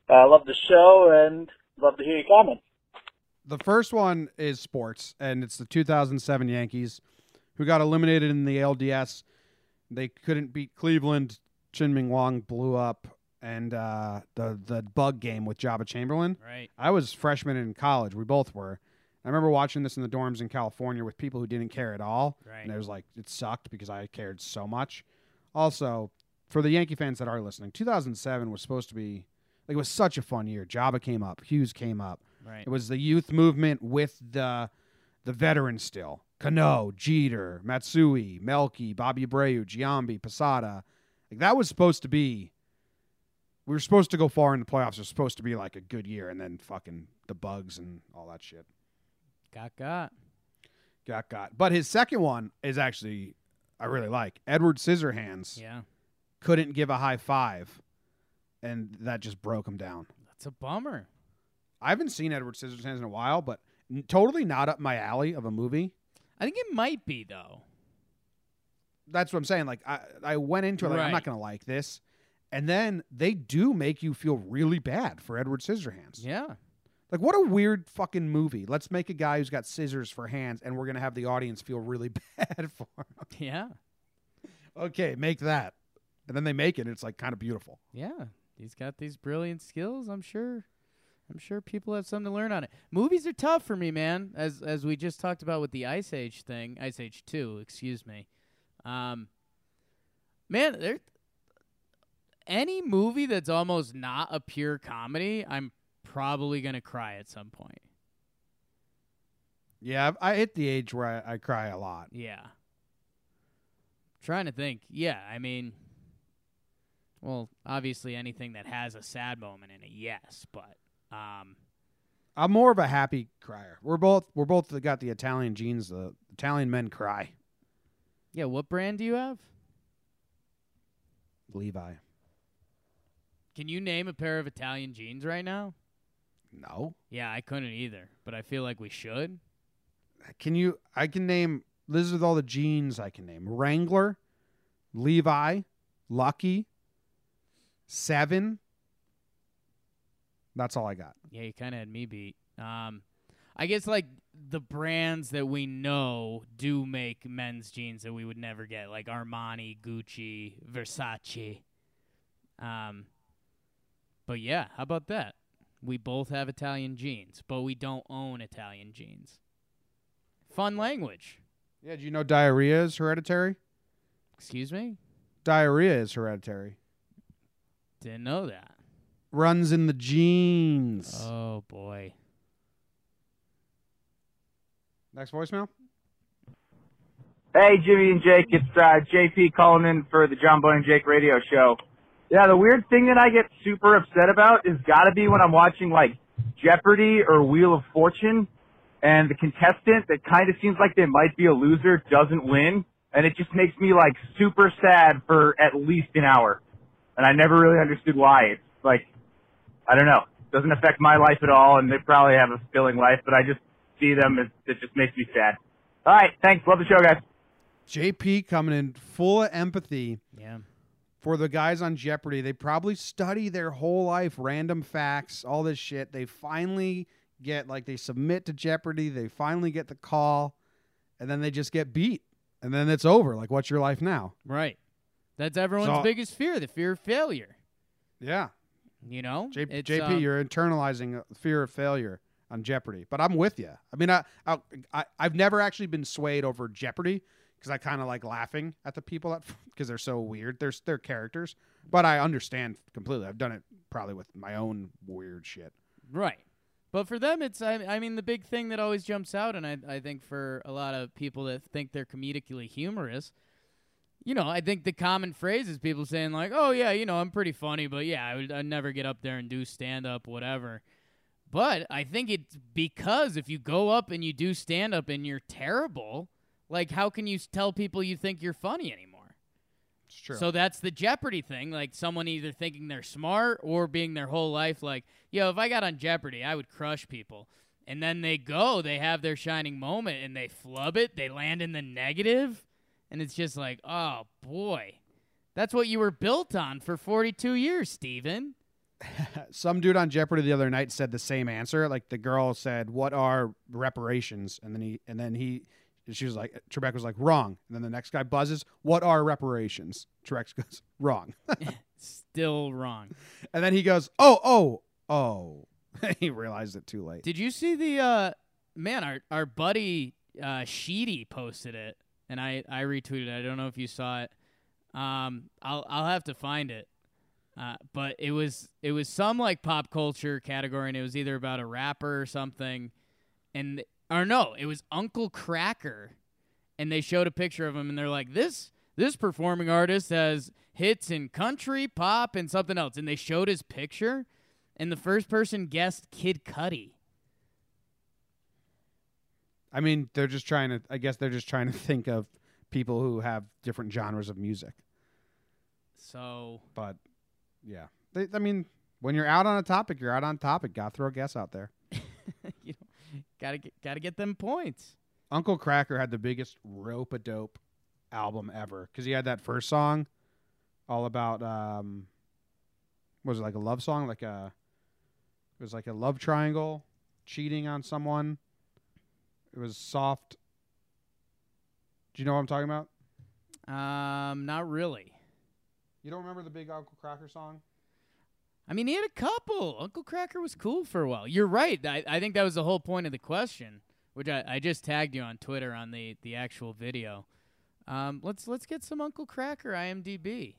I uh, love the show and love to hear your comments. The first one is sports, and it's the 2007 Yankees who got eliminated in the LDS. They couldn't beat Cleveland. Chien-Ming Wang blew up, and uh, the the bug game with Joba Chamberlain. Right. I was freshman in college. We both were. I remember watching this in the dorms in California with people who didn't care at all. Right. And it was like it sucked because I cared so much. Also, for the Yankee fans that are listening, 2007 was supposed to be like it was such a fun year. Joba came up, Hughes came up. Right. It was the youth movement with the the veterans still. Cano, Jeter, Matsui, Melky, Bobby Abreu, Giambi, Posada. Like that was supposed to be we were supposed to go far in the playoffs. It was supposed to be like a good year and then fucking the bugs and all that shit. Got got. Got got. But his second one is actually I really like. Edward Scissorhands Yeah. couldn't give a high five and that just broke him down. That's a bummer. I haven't seen Edward Scissorhands in a while, but n- totally not up my alley of a movie. I think it might be though. That's what I'm saying. Like I, I went into it like I'm Right. not gonna like this, and then they do make you feel really bad for Edward Scissorhands. Yeah. Like what a weird fucking movie. Let's make a guy who's got scissors for hands, and we're gonna have the audience feel really bad for him. Yeah. Okay, make that, and then they make it. And it's like kind of beautiful. Yeah. He's got these brilliant skills. I'm sure. I'm sure people have something to learn on it. Movies are tough for me, man. As as we just talked about with the Ice Age thing, Ice Age Two, excuse me. Um, man, there. Any movie that's almost not a pure comedy, I'm probably gonna cry at some point. Yeah, I've- I hit the age where I, I cry a lot. Yeah. Trying to think. Yeah, I mean, well, obviously anything that has a sad moment in it, yes, but um, I'm more of a happy crier. We're both we're both got the Italian genes. The Italian men cry. yeah. What brand do you have? Levi. Can you name a pair of Italian jeans right now? No. Yeah, I couldn't either, but I feel like we should. Can you? I can name. This is all the jeans I can name: Wrangler, Levi, Lucky, Seven. That's all I got. Yeah, you kind of had me beat. Um, I guess like the brands that we know do make men's jeans that we would never get, like Armani, Gucci, Versace. Um, but yeah, how about that? We both have Italian jeans, but we don't own Italian jeans. Fun language. Yeah. Do you know diarrhea is hereditary? Excuse me? Diarrhea is hereditary. Didn't know that. Runs in the genes. Oh boy. Next voicemail. Hey, Jimmy and Jake, it's uh, JP calling in for the John Boy and Jake radio show. Yeah, the weird thing that I get super upset about is gotta be when I'm watching like Jeopardy or Wheel of Fortune and the contestant that kind of seems like they might be a loser doesn't win and it just makes me like super sad for at least an hour. And I never really understood why. It's like, I don't know. Doesn't affect my life at all and they probably have a fulfilling life, but I just see them and it just makes me sad. Alright, thanks. Love the show, guys. JP coming in full of empathy Yeah. For the guys on Jeopardy. They probably study their whole life, random facts, all this shit. They finally get like they submit to Jeopardy, they finally get the call, and then they just get beat. And then it's over. Like, what's your life now? Right. That's everyone's So- biggest fear, the fear of failure. Yeah. You know? J- It's, JP, um, you're internalizing a fear of failure on Jeopardy. But I'm with you. I mean, I, I, I I've never actually been swayed over Jeopardy because I kind of like laughing at the people that because they're so weird. They're they're characters, but I understand completely. I've done it probably with my own weird shit. Right. But for them, it's, I, I mean, the big thing that always jumps out, and I, I think for a lot of people that think they're comedically humorous, you know, I think the common phrase is people saying like, "Oh yeah, you know, I'm pretty funny, but yeah, I would I'd never get up there and do stand up, whatever." But I think it's because if you go up and you do stand up and you're terrible, like how can you tell people you think you're funny anymore? It's true. So that's the Jeopardy thing, like someone either thinking they're smart or being their whole life like, "Yo, if I got on Jeopardy, I would crush people." And then they go, they have their shining moment and they flub it, they land in the negative, and it's just like, "Oh boy. That's what you were built on for 42 years, Steven." Some dude on Jeopardy the other night said the same answer. Like the girl said, "What are reparations?" And then he and then he she was like Trebek was like wrong. And then the next guy buzzes, "What are reparations?" Trebek goes wrong. Still wrong. and then he goes, "Oh, oh, oh." he realized it too late. Did you see the uh man, our our buddy uh Sheedy posted it and I I retweeted it. I don't know if you saw it. Um I'll I'll have to find it. Uh but it was it was some like pop culture category and it was either about a rapper or something and or no, it was Uncle Kracker and they showed a picture of him and they're like this this performing artist has hits in country, pop and something else and they showed his picture and the first person guessed Kid Cudi. I mean, they're just trying to. I guess they're just trying to think of people who have different genres of music. So But yeah, they, I mean, when you're out on a topic, you're out on topic. Got to throw a guess out there. Gotta get gotta get them points. Uncle Kracker had the biggest rope a dope album ever because he had that first song, all about um, was it like a love song, like a it was like a love triangle, cheating on someone. It was soft. Do you know what I'm talking about? Um, not really. You don't remember the big Uncle Kracker song? I mean, he had a couple. Uncle Kracker was cool for a while. You're right. I, I think that was the whole point of the question, which I, I just tagged you on Twitter on the, the actual video. Um, let's let's get some Uncle Kracker IMDb.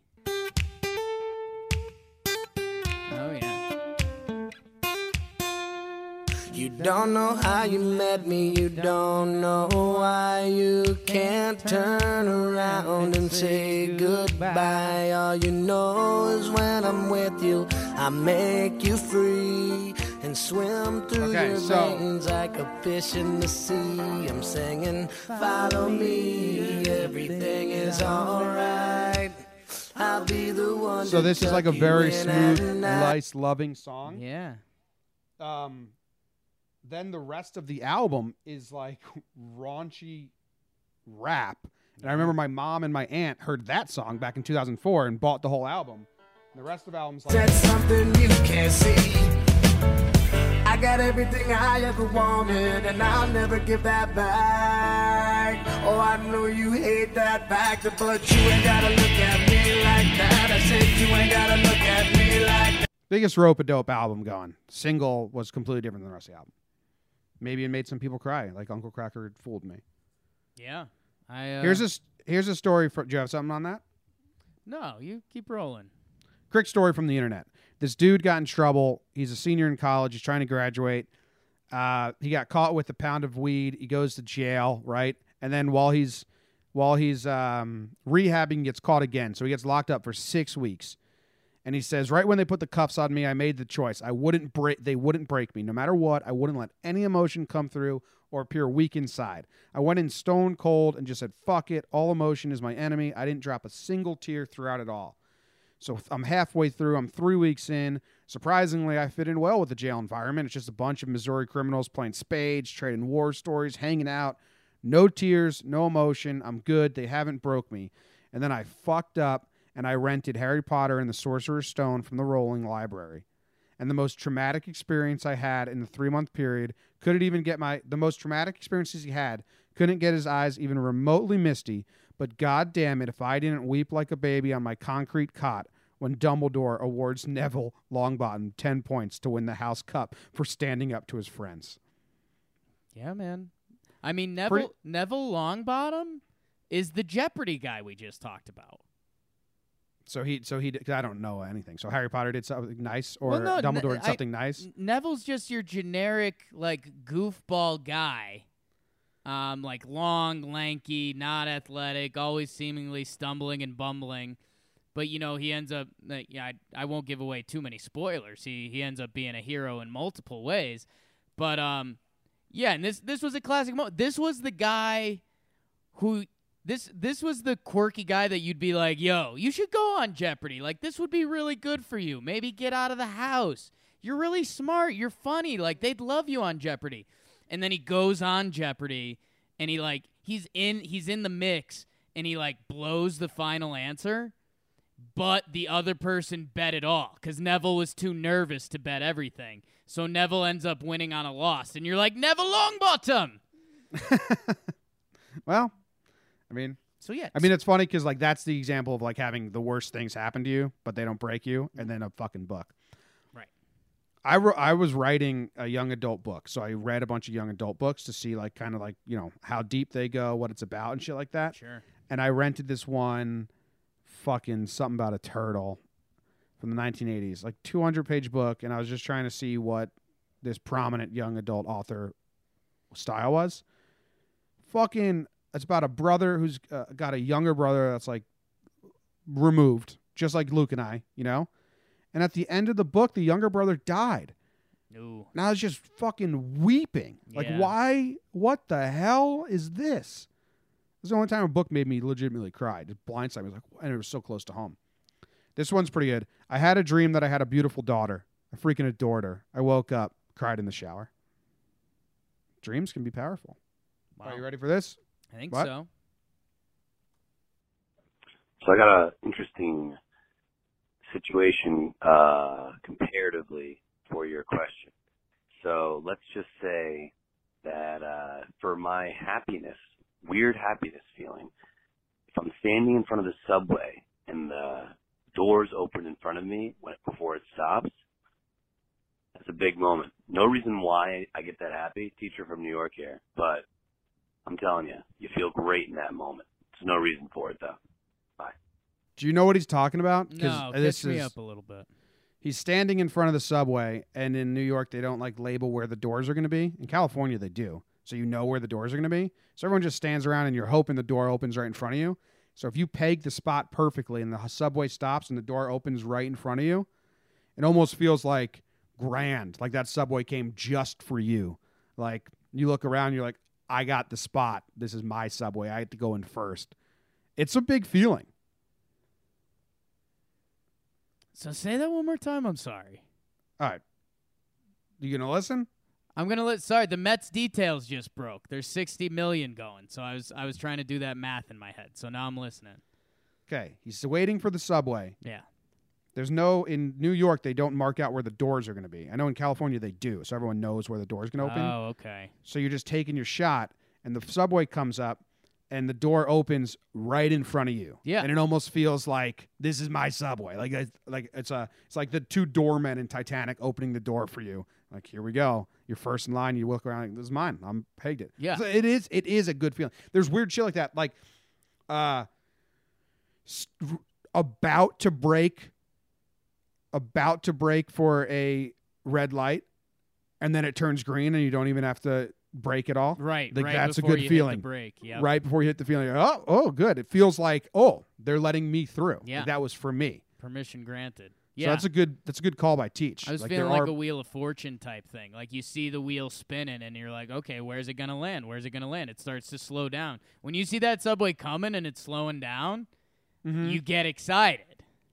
Oh yeah. You don't know how you met me, you don't know why you can't turn around and say goodbye. All you know is when I'm with you, I make you free and swim through Okay, your so- veins like a fish in the sea. I'm singing, follow me, everything is alright. I'll be the one. So this is like a very smooth, night. nice, loving song. Yeah. um, then the rest of the album is like raunchy rap. And I remember my mom and my aunt heard that song back in 2004 and bought the whole album. And the rest of the album's like, That's something you can't see. I got everything I ever wanted, and I'll never give that back. Oh, I know you hate that fact, but you ain't gotta look at me like that. I said you ain't gotta look at me like that. biggest rope a dope album going. Single was completely different than the rest of the album. Maybe it made some people cry, like Uncle Kracker fooled me. Yeah. I uh, Here's a s- here's a story for. Do you have something on that? No, you keep rolling. Quick story from the internet. This dude got in trouble. He's a senior in college. He's trying to graduate. Uh, he got caught with a pound of weed. He goes to jail, right? And then while he's while he's um, rehabbing, he gets caught again. So he gets locked up for six weeks. And he says, right when they put the cuffs on me, I made the choice. I wouldn't break. They wouldn't break me, no matter what. I wouldn't let any emotion come through or appear weak inside. I went in stone cold and just said, "Fuck it. All emotion is my enemy." I didn't drop a single tear throughout it all. So I'm halfway through. I'm three weeks in. Surprisingly, I fit in well with the jail environment. It's just a bunch of Missouri criminals playing spades, trading war stories, hanging out. No tears, no emotion. I'm good. They haven't broke me. And then I fucked up and I rented Harry Potter and the Sorcerer's Stone from the Rolling Library. And the most traumatic experience I had in the three month period couldn't even get my the most traumatic experiences he had couldn't get his eyes even remotely misty. But god damn it, if I didn't weep like a baby on my concrete cot when Dumbledore awards Neville Longbottom ten points to win the House Cup for standing up to his friends. Yeah, man. I mean, Neville Pretty- Neville Longbottom is the Jeopardy guy we just talked about. So he, so he, I don't know anything. So Harry Potter did something nice, or Well, no, Ne- Dumbledore did I- something nice. Neville's just your generic like goofball guy Um, like long, lanky, not athletic, always seemingly stumbling and bumbling. But you know, he ends up. Like, yeah, I, I won't give away too many spoilers. He he ends up being a hero in multiple ways. But um, yeah, and this this was a classic moment. This was the guy who this this was the quirky guy that you'd be like, "Yo, you should go on Jeopardy. Like this would be really good for you. Maybe get out of the house. You're really smart. You're funny. Like they'd love you on Jeopardy." And then he goes on Jeopardy and he like he's in he's in the mix and he like blows the final answer, but the other person bet it all cuz Neville was too nervous to bet everything. So Neville ends up winning on a loss and you're like, "Neville Longbottom." Well, I mean, So yeah. I mean, it's funny because like that's the example of like having the worst things happen to you, but they don't break you, and then a fucking book. I wrote, I was writing a young adult book, so I read a bunch of young adult books to see like kind of like you know how deep they go, what it's about, and shit like that. sure. And I rented this one, fucking something about a turtle, from the 1980s, like 200 page book, and I was just trying to see what this prominent young adult author style was. Fucking, it's about a brother who's uh, got a younger brother that's like removed, just like Luke and I, you know. And at the end of the book, the younger brother died. No. And I was just fucking weeping. Like, Yeah. why? What the hell is this? This is the only time a book made me legitimately cry. Just blindsided me. Was like, and it was so close to home. This one's pretty good. I had a dream that I had a beautiful daughter. I freaking adored her. I woke up, cried in the shower. Dreams can be powerful. Wow. Are you ready for this? I think What? so. So I got an interesting situation uh, comparatively for your question. So let's just say that uh, for my happiness, weird happiness feeling, if I'm standing in front of the subway and the doors open in front of me before it stops, that's a big moment. No reason why I get that happy. Teacher from New York here, but I'm telling you, you feel great in that moment. There's no reason for it though. Do you know what he's talking about? No, uh, this catch me is up a little bit. he's standing in front of the subway, and in New York they don't like label where the doors are going to be. In California they do, so you know where the doors are going to be. So everyone just stands around, and you're hoping the door opens right in front of you. So if you peg the spot perfectly, and the subway stops, and the door opens right in front of you, it almost feels like grand, like that subway came just for you. Like you look around, you're like, I got the spot. This is my subway. I had to go in first. It's a big feeling. So say that one more time. I'm sorry. All right, you gonna listen? I'm gonna let. Sorry, the Mets details just broke. There's 60 million going. So I was I was trying to do that math in my head. So now I'm listening. Okay, he's waiting for the subway. Yeah. There's no in New York they don't mark out where the doors are going to be. I know in California they do, so everyone knows where the door's going to open. Oh, okay. So you're just taking your shot, and the subway comes up, and the door opens right in front of you. Yeah. and it almost feels like this is my subway. Like it's, like it's a it's like the two doormen in Titanic opening the door for you. Like here we go, you're first in line. You look around, like, this is mine. I'm pegged it. Yeah. So it is it is a good feeling. There's weird shit like that, like uh, s- about to break, about to break for a red light, and then it turns green, and you don't even have to break it all. Right. Like, right that's a good you hit the feeling. break. Yeah. Right before you hit the feeling, like, oh, oh, good. It feels like, oh, they're letting me through. Like, Yeah. that was for me. Permission granted. So Yeah. that's a good that's a good call by Teach. I was like, feeling like are, a Wheel of Fortune type thing. Like you see the wheel spinning, and you're like, okay, where's it gonna land? Where's it gonna land? It starts to slow down. When you see that subway coming and it's slowing down, Mhm. you get excited.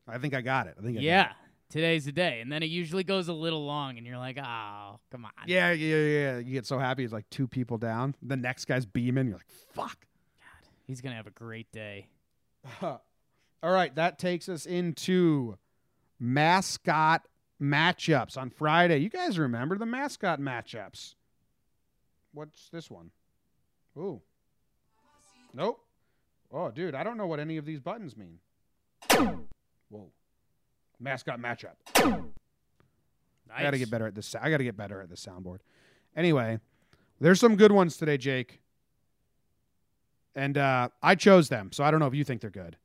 I think I got it. I think I got Yeah, today's the day, and then it usually goes a little long, and you're like, oh, come on. Yeah, yeah, yeah. You get so happy it's like two people down. The next guy's beaming. You're like, fuck. God, he's gonna have a great day. All right, that takes us into mascot matchups on Friday. You guys remember the mascot matchups? What's this one? Ooh. Nope. Oh, dude, I don't know what any of these buttons mean. Whoa. Mascot matchup. I got to get better at this. I got to get better at the soundboard. Anyway, there's some good ones today, Jake. And uh, I chose them, so I don't know if you think they're good.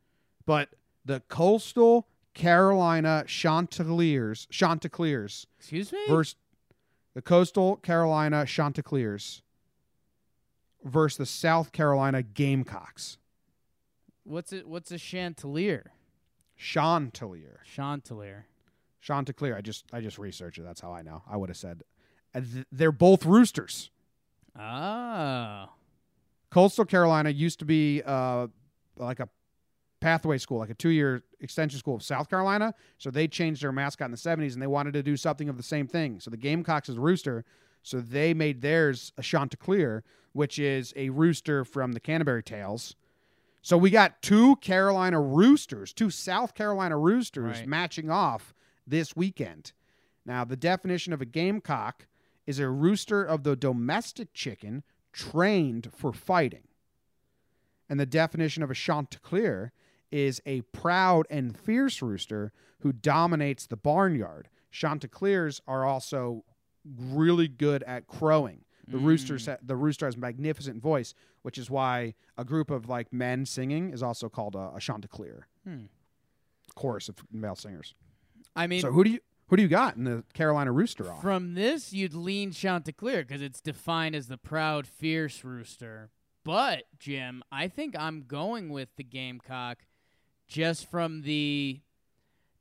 But the Coastal Carolina Chanticleers, Chanticleers Excuse me. versus the Coastal Carolina Chanticleers versus the South Carolina Gamecocks. What's it? What's a Chanticleer? Chanticleer. Chanticleer. Chanticleer. I just I just researched it. That's how I know. I would have said uh, th- they're both roosters. Oh. Coastal Carolina used to be uh, like a pathway school, like a two year extension school of South Carolina. So they changed their mascot in the 70s and they wanted to do something of the same thing. So the Gamecocks is a rooster. So they made theirs a Chanticleer, which is a rooster from the Canterbury Tales. So we got two Carolina roosters, two South Carolina roosters Right. matching off this weekend. Now, the definition of a gamecock is a rooster of the domestic chicken trained for fighting. And the definition of a chanticleer is a proud and fierce rooster who dominates the barnyard. Chanticleers are also really good at crowing. The rooster sa- the rooster has a magnificent voice, which is why a group of like men singing is also called a, a chanticleer. Hmm. Chorus of male singers. I mean, so who do you who do you got in the Carolina rooster off? From this, you'd lean Chanticleer because it's defined as the proud, fierce rooster. But Jim, I think I'm going with the Gamecock, just from the.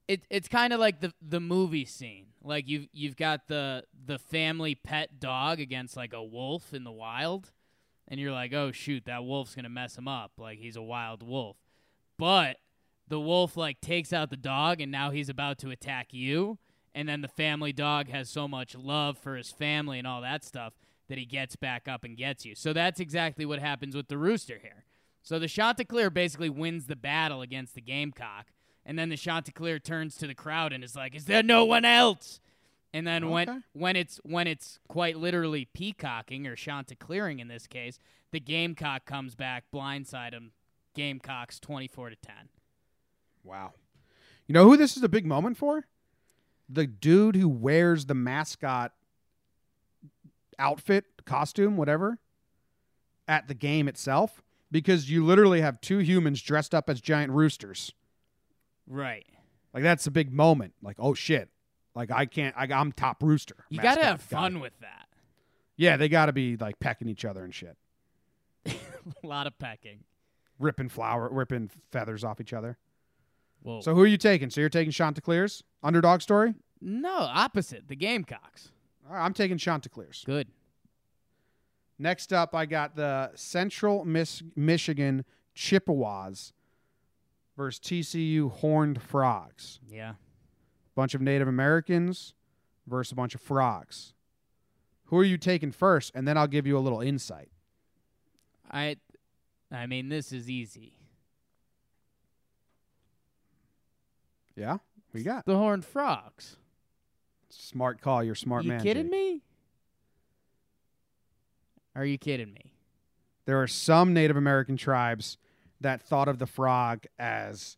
It, it's kind of like the the movie scene. Like you've you've got the the family pet dog against like a wolf in the wild, and you're like, oh shoot, that wolf's gonna mess him up. Like he's a wild wolf, but the wolf like takes out the dog, and now he's about to attack you and then the family dog has so much love for his family and all that stuff that he gets back up and gets you. So that's exactly what happens with the rooster here. So the Chanticleer basically wins the battle against the Gamecock, and then the Chanticleer turns to the crowd and is like, "Is there no one else?" And then Okay. when when it's when it's quite literally peacocking or Chanticleering in this case, the Gamecock comes back, blindside him. Gamecocks twenty four to ten. Wow. You know who this is a big moment for? The dude who wears the mascot outfit, costume, whatever, at the game itself. Because you literally have two humans dressed up as giant roosters. Right. Like that's a big moment. Like, oh shit. Like I can't I I'm top rooster. You got to mascot have guy. fun with that. Yeah, they gotta be like pecking each other and shit. A lot of pecking. Ripping flower ripping feathers off each other. Whoa. So who are you taking? So you're taking Chanticleers? Underdog story? no, opposite. The Gamecocks. All right, I'm taking Chanticleers. Good. Next up, I got the Central Miss- Michigan Chippewas versus TCU Horned Frogs. Yeah. Bunch of Native Americans versus a bunch of frogs. Who are you taking first? And then I'll give you a little insight. I I mean this is easy. Yeah? We got? The Horned Frogs. Smart call. You're smart you man. You kidding Jake. me? Are you kidding me? There are some Native American tribes that thought of the frog as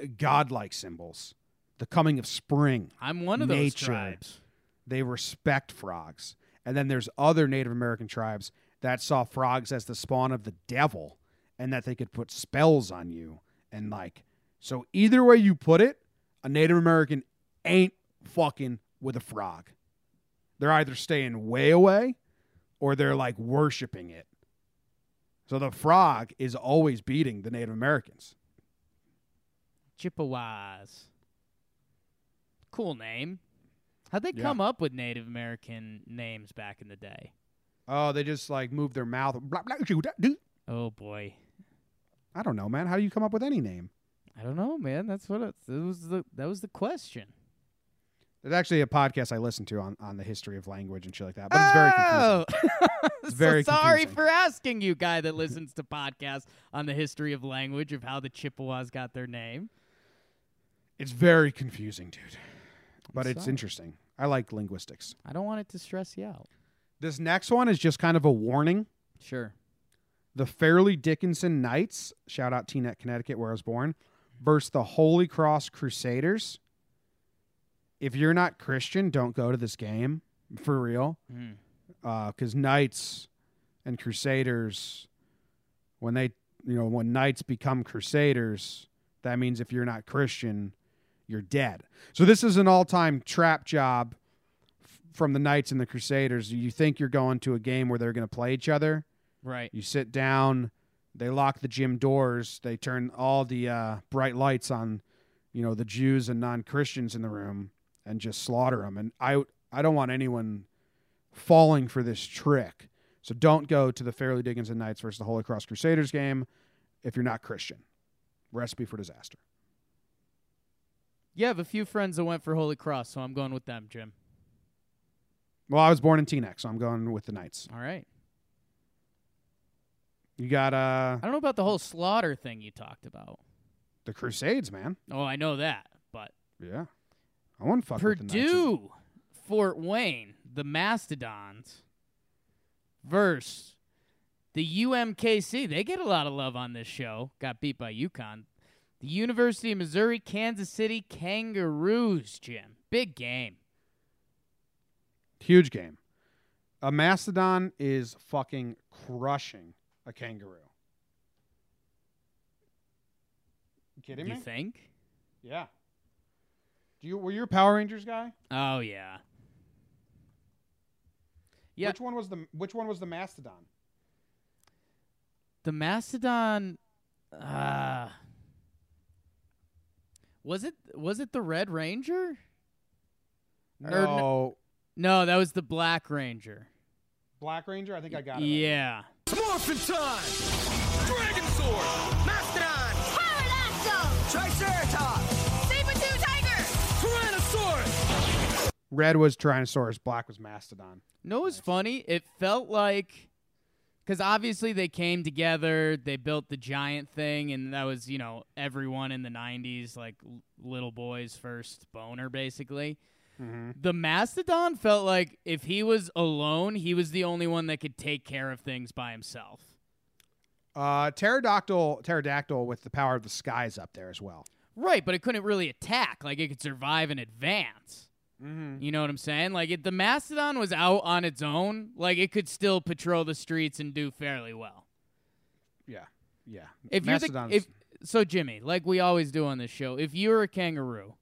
uh, godlike symbols, the coming of spring. I'm one of those tribes. they respect frogs. And then there's other Native American tribes that saw frogs as the spawn of the devil and that they could put spells on you. And like, so either way you put it, a Native American ain't fucking with a frog. They're either staying way away or they're like worshiping it. So the frog is always beating the Native Americans. Chippewas. Cool name. How'd they Yeah. come up with Native American names back in the day? Oh, they just like move their mouth. Blah, blah, shoo, da, doo. Oh boy. I don't know, man. How do you come up with any name? I don't know, man. That's what it, that was the that was the question. There's actually a podcast I listen to on, on the history of language and shit like that, but it's very confusing. Oh! It's very so sorry confusing. for asking you, guy that listens to podcasts on the history of language of how the Chippewas got their name. It's very confusing, dude. But it's sorry. interesting. I like linguistics. I don't want it to stress you out. This next one is just kind of a warning. Sure. The Fairleigh Dickinson Knights, shout out Teaneck, Connecticut, where I was born, versus the Holy Cross Crusaders. If you're not Christian, don't go to this game for real. Mm. because knights and crusaders when they you know when knights become crusaders that means if you're not christian you're dead so this is an all-time trap job f- from the knights and the crusaders you think you're going to a game where they're going to play each other Right. You sit down, they lock the gym doors, they turn all the uh, bright lights on, you know, the Jews and non-Christians in the room and just slaughter them. And I I don't want anyone falling for this trick. So don't go to the Fairleigh Dickinson Knights versus the Holy Cross Crusaders game if you're not Christian. Recipe for disaster. You have a few friends that went for Holy Cross, so I'm going with them, Jim. Well, I was born in Teaneck, so I'm going with the Knights. All right. You got uh I don't know about the whole slaughter thing you talked about. the Crusades, man. Oh, I know that, but Yeah. I fuck with the Knights. Purdue, Fort Wayne, the Mastodons versus the UMKC. They get a lot of love on this show. Got beat by UConn. The University of Missouri, Kansas City Kangaroos, Jim. Big game. Huge game. A mastodon is fucking crushing a kangaroo. You kidding you me? think? yeah. Do you were you a Power Rangers guy? Oh yeah. Yeah. Which one was the which one was the mastodon? The Mastodon uh Was it was it the Red Ranger? Or No. No, that was the Black Ranger. Black Ranger? I think I got it. right. Yeah. Morphin time! Dragon Sword! Mastodon! Pterodactyl! Triceratops! Red was Tyrannosaurus, black was Mastodon. No, it was funny. It felt like because obviously they came together, they built the giant thing, and that was you know everyone in the '90s like l- little boy's first boner, basically. Mm-hmm. The mastodon felt like if he was alone, he was the only one that could take care of things by himself. Uh, pterodactyl, pterodactyl with the power of the skies up there as well. Right, but it couldn't really attack. Like it could survive and advance. Mm-hmm. You know what I'm saying? Like if the mastodon was out on its own, like it could still patrol the streets and do fairly well. Yeah, yeah. If you're the, if so, Jimmy, like we always do on this show, if you're a kangaroo,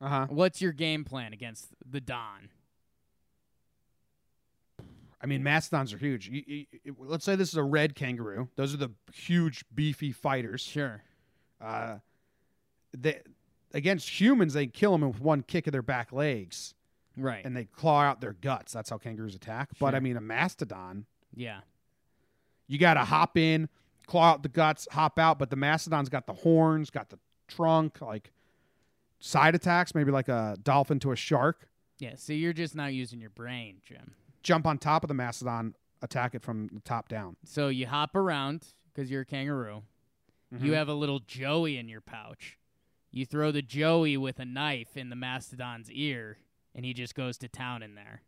uh huh. what's your game plan against the Don? I mean, mastodons are huge. You, you, you- let's say this is a red kangaroo. Those are the huge, beefy fighters. Sure. Uh, they, against humans, they kill them with one kick of their back legs, Right. and they claw out their guts. That's how kangaroos attack. But I mean, a mastodon, yeah. you got to hop in, claw out the guts, hop out. But the mastodon's got the horns, got the trunk, like side attacks, maybe like a dolphin to a shark. Yeah. So you're just not using your brain, Jim. Jump on top of the mastodon, attack it from the top down. So you hop around because you're a kangaroo. Mm-hmm. You have a little joey in your pouch. You throw the joey with a knife in the mastodon's ear, and he just goes to town in there.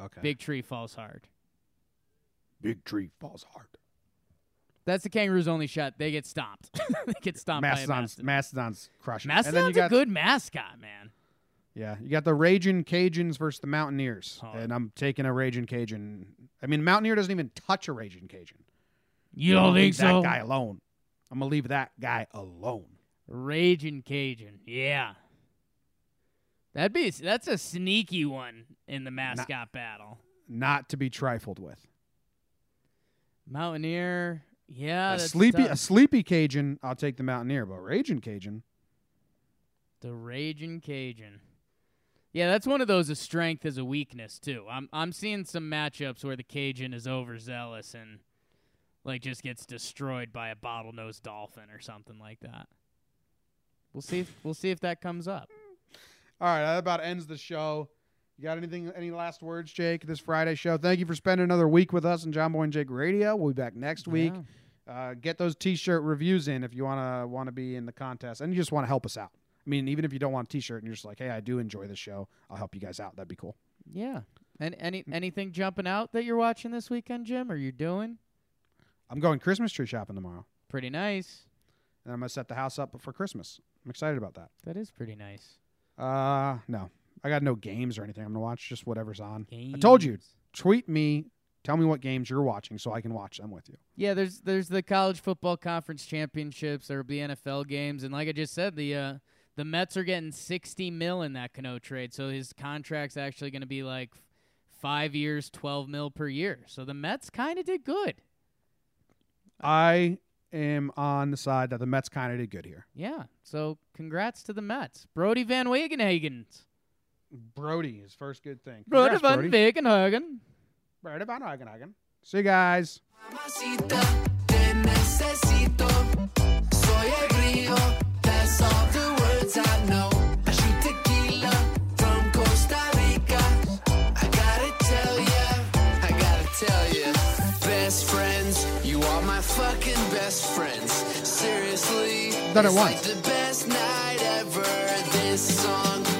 Okay. Big tree falls hard. big tree falls hard. That's the kangaroo's only shot. They get stomped. they get stomped by a Mastodon's mastodon. Mastodon's crushing. it. Mastodon's and then you got a good mascot, man. yeah, you got the Raging Cajuns versus the Mountaineers, Oh. and I'm taking a Raging Cajun. I mean, Mountaineer doesn't even touch a Raging Cajun. You don't gonna think leave so? That guy alone. I'm gonna leave that guy alone. Raging Cajun. Yeah. That'd be that's a sneaky one in the mascot battle. Not to be trifled with. Mountaineer. Yeah, a sleepy, tough. a sleepy Cajun. I'll take the Mountaineer, but Raging Cajun. The Raging Cajun. Yeah, that's one of those a strength as a weakness too. I'm I'm seeing some matchups where the Cajun is overzealous and like just gets destroyed by a bottlenose dolphin or something like that. We'll see if we'll see if that comes up. All right, that about ends the show. You got anything? Any last words, Jake? This Friday show. Thank you for spending another week with us on John Boy and Jake Radio. We'll be back next week. Yeah. Uh, get those T-shirt reviews in if you wanna want to be in the contest and you just want to help us out. I mean, even if you don't want a T-shirt and you're just like, hey, I do enjoy the show, I'll help you guys out. That'd be cool. Yeah. And any anything jumping out that you're watching this weekend, Jim, or you're doing? I'm going Christmas tree shopping tomorrow, Pretty nice. and I'm gonna set the house up for Christmas. I'm excited about that. That is pretty nice. Uh, no, I got no games or anything. I'm gonna watch just whatever's on. I told you, tweet me, tell me what games you're watching so I can watch them with you. Yeah, there's there's the college football conference championships. There'll be NFL games, and like I just said, the uh, the Mets are getting sixty mil in that Cano trade, so his contract's actually going to be like five years, twelve mil per year. So the Mets kind of did good. I am on the side that the Mets kind of did good here. Yeah. So congrats to the Mets. Brodie Van Wagenhagen. Brodie, his first good thing. Brodie Van Wagenhagen. Brodie Van Wagenhagen. See you guys. Mamacita, best friends. Seriously, that I want. the best night ever. This song.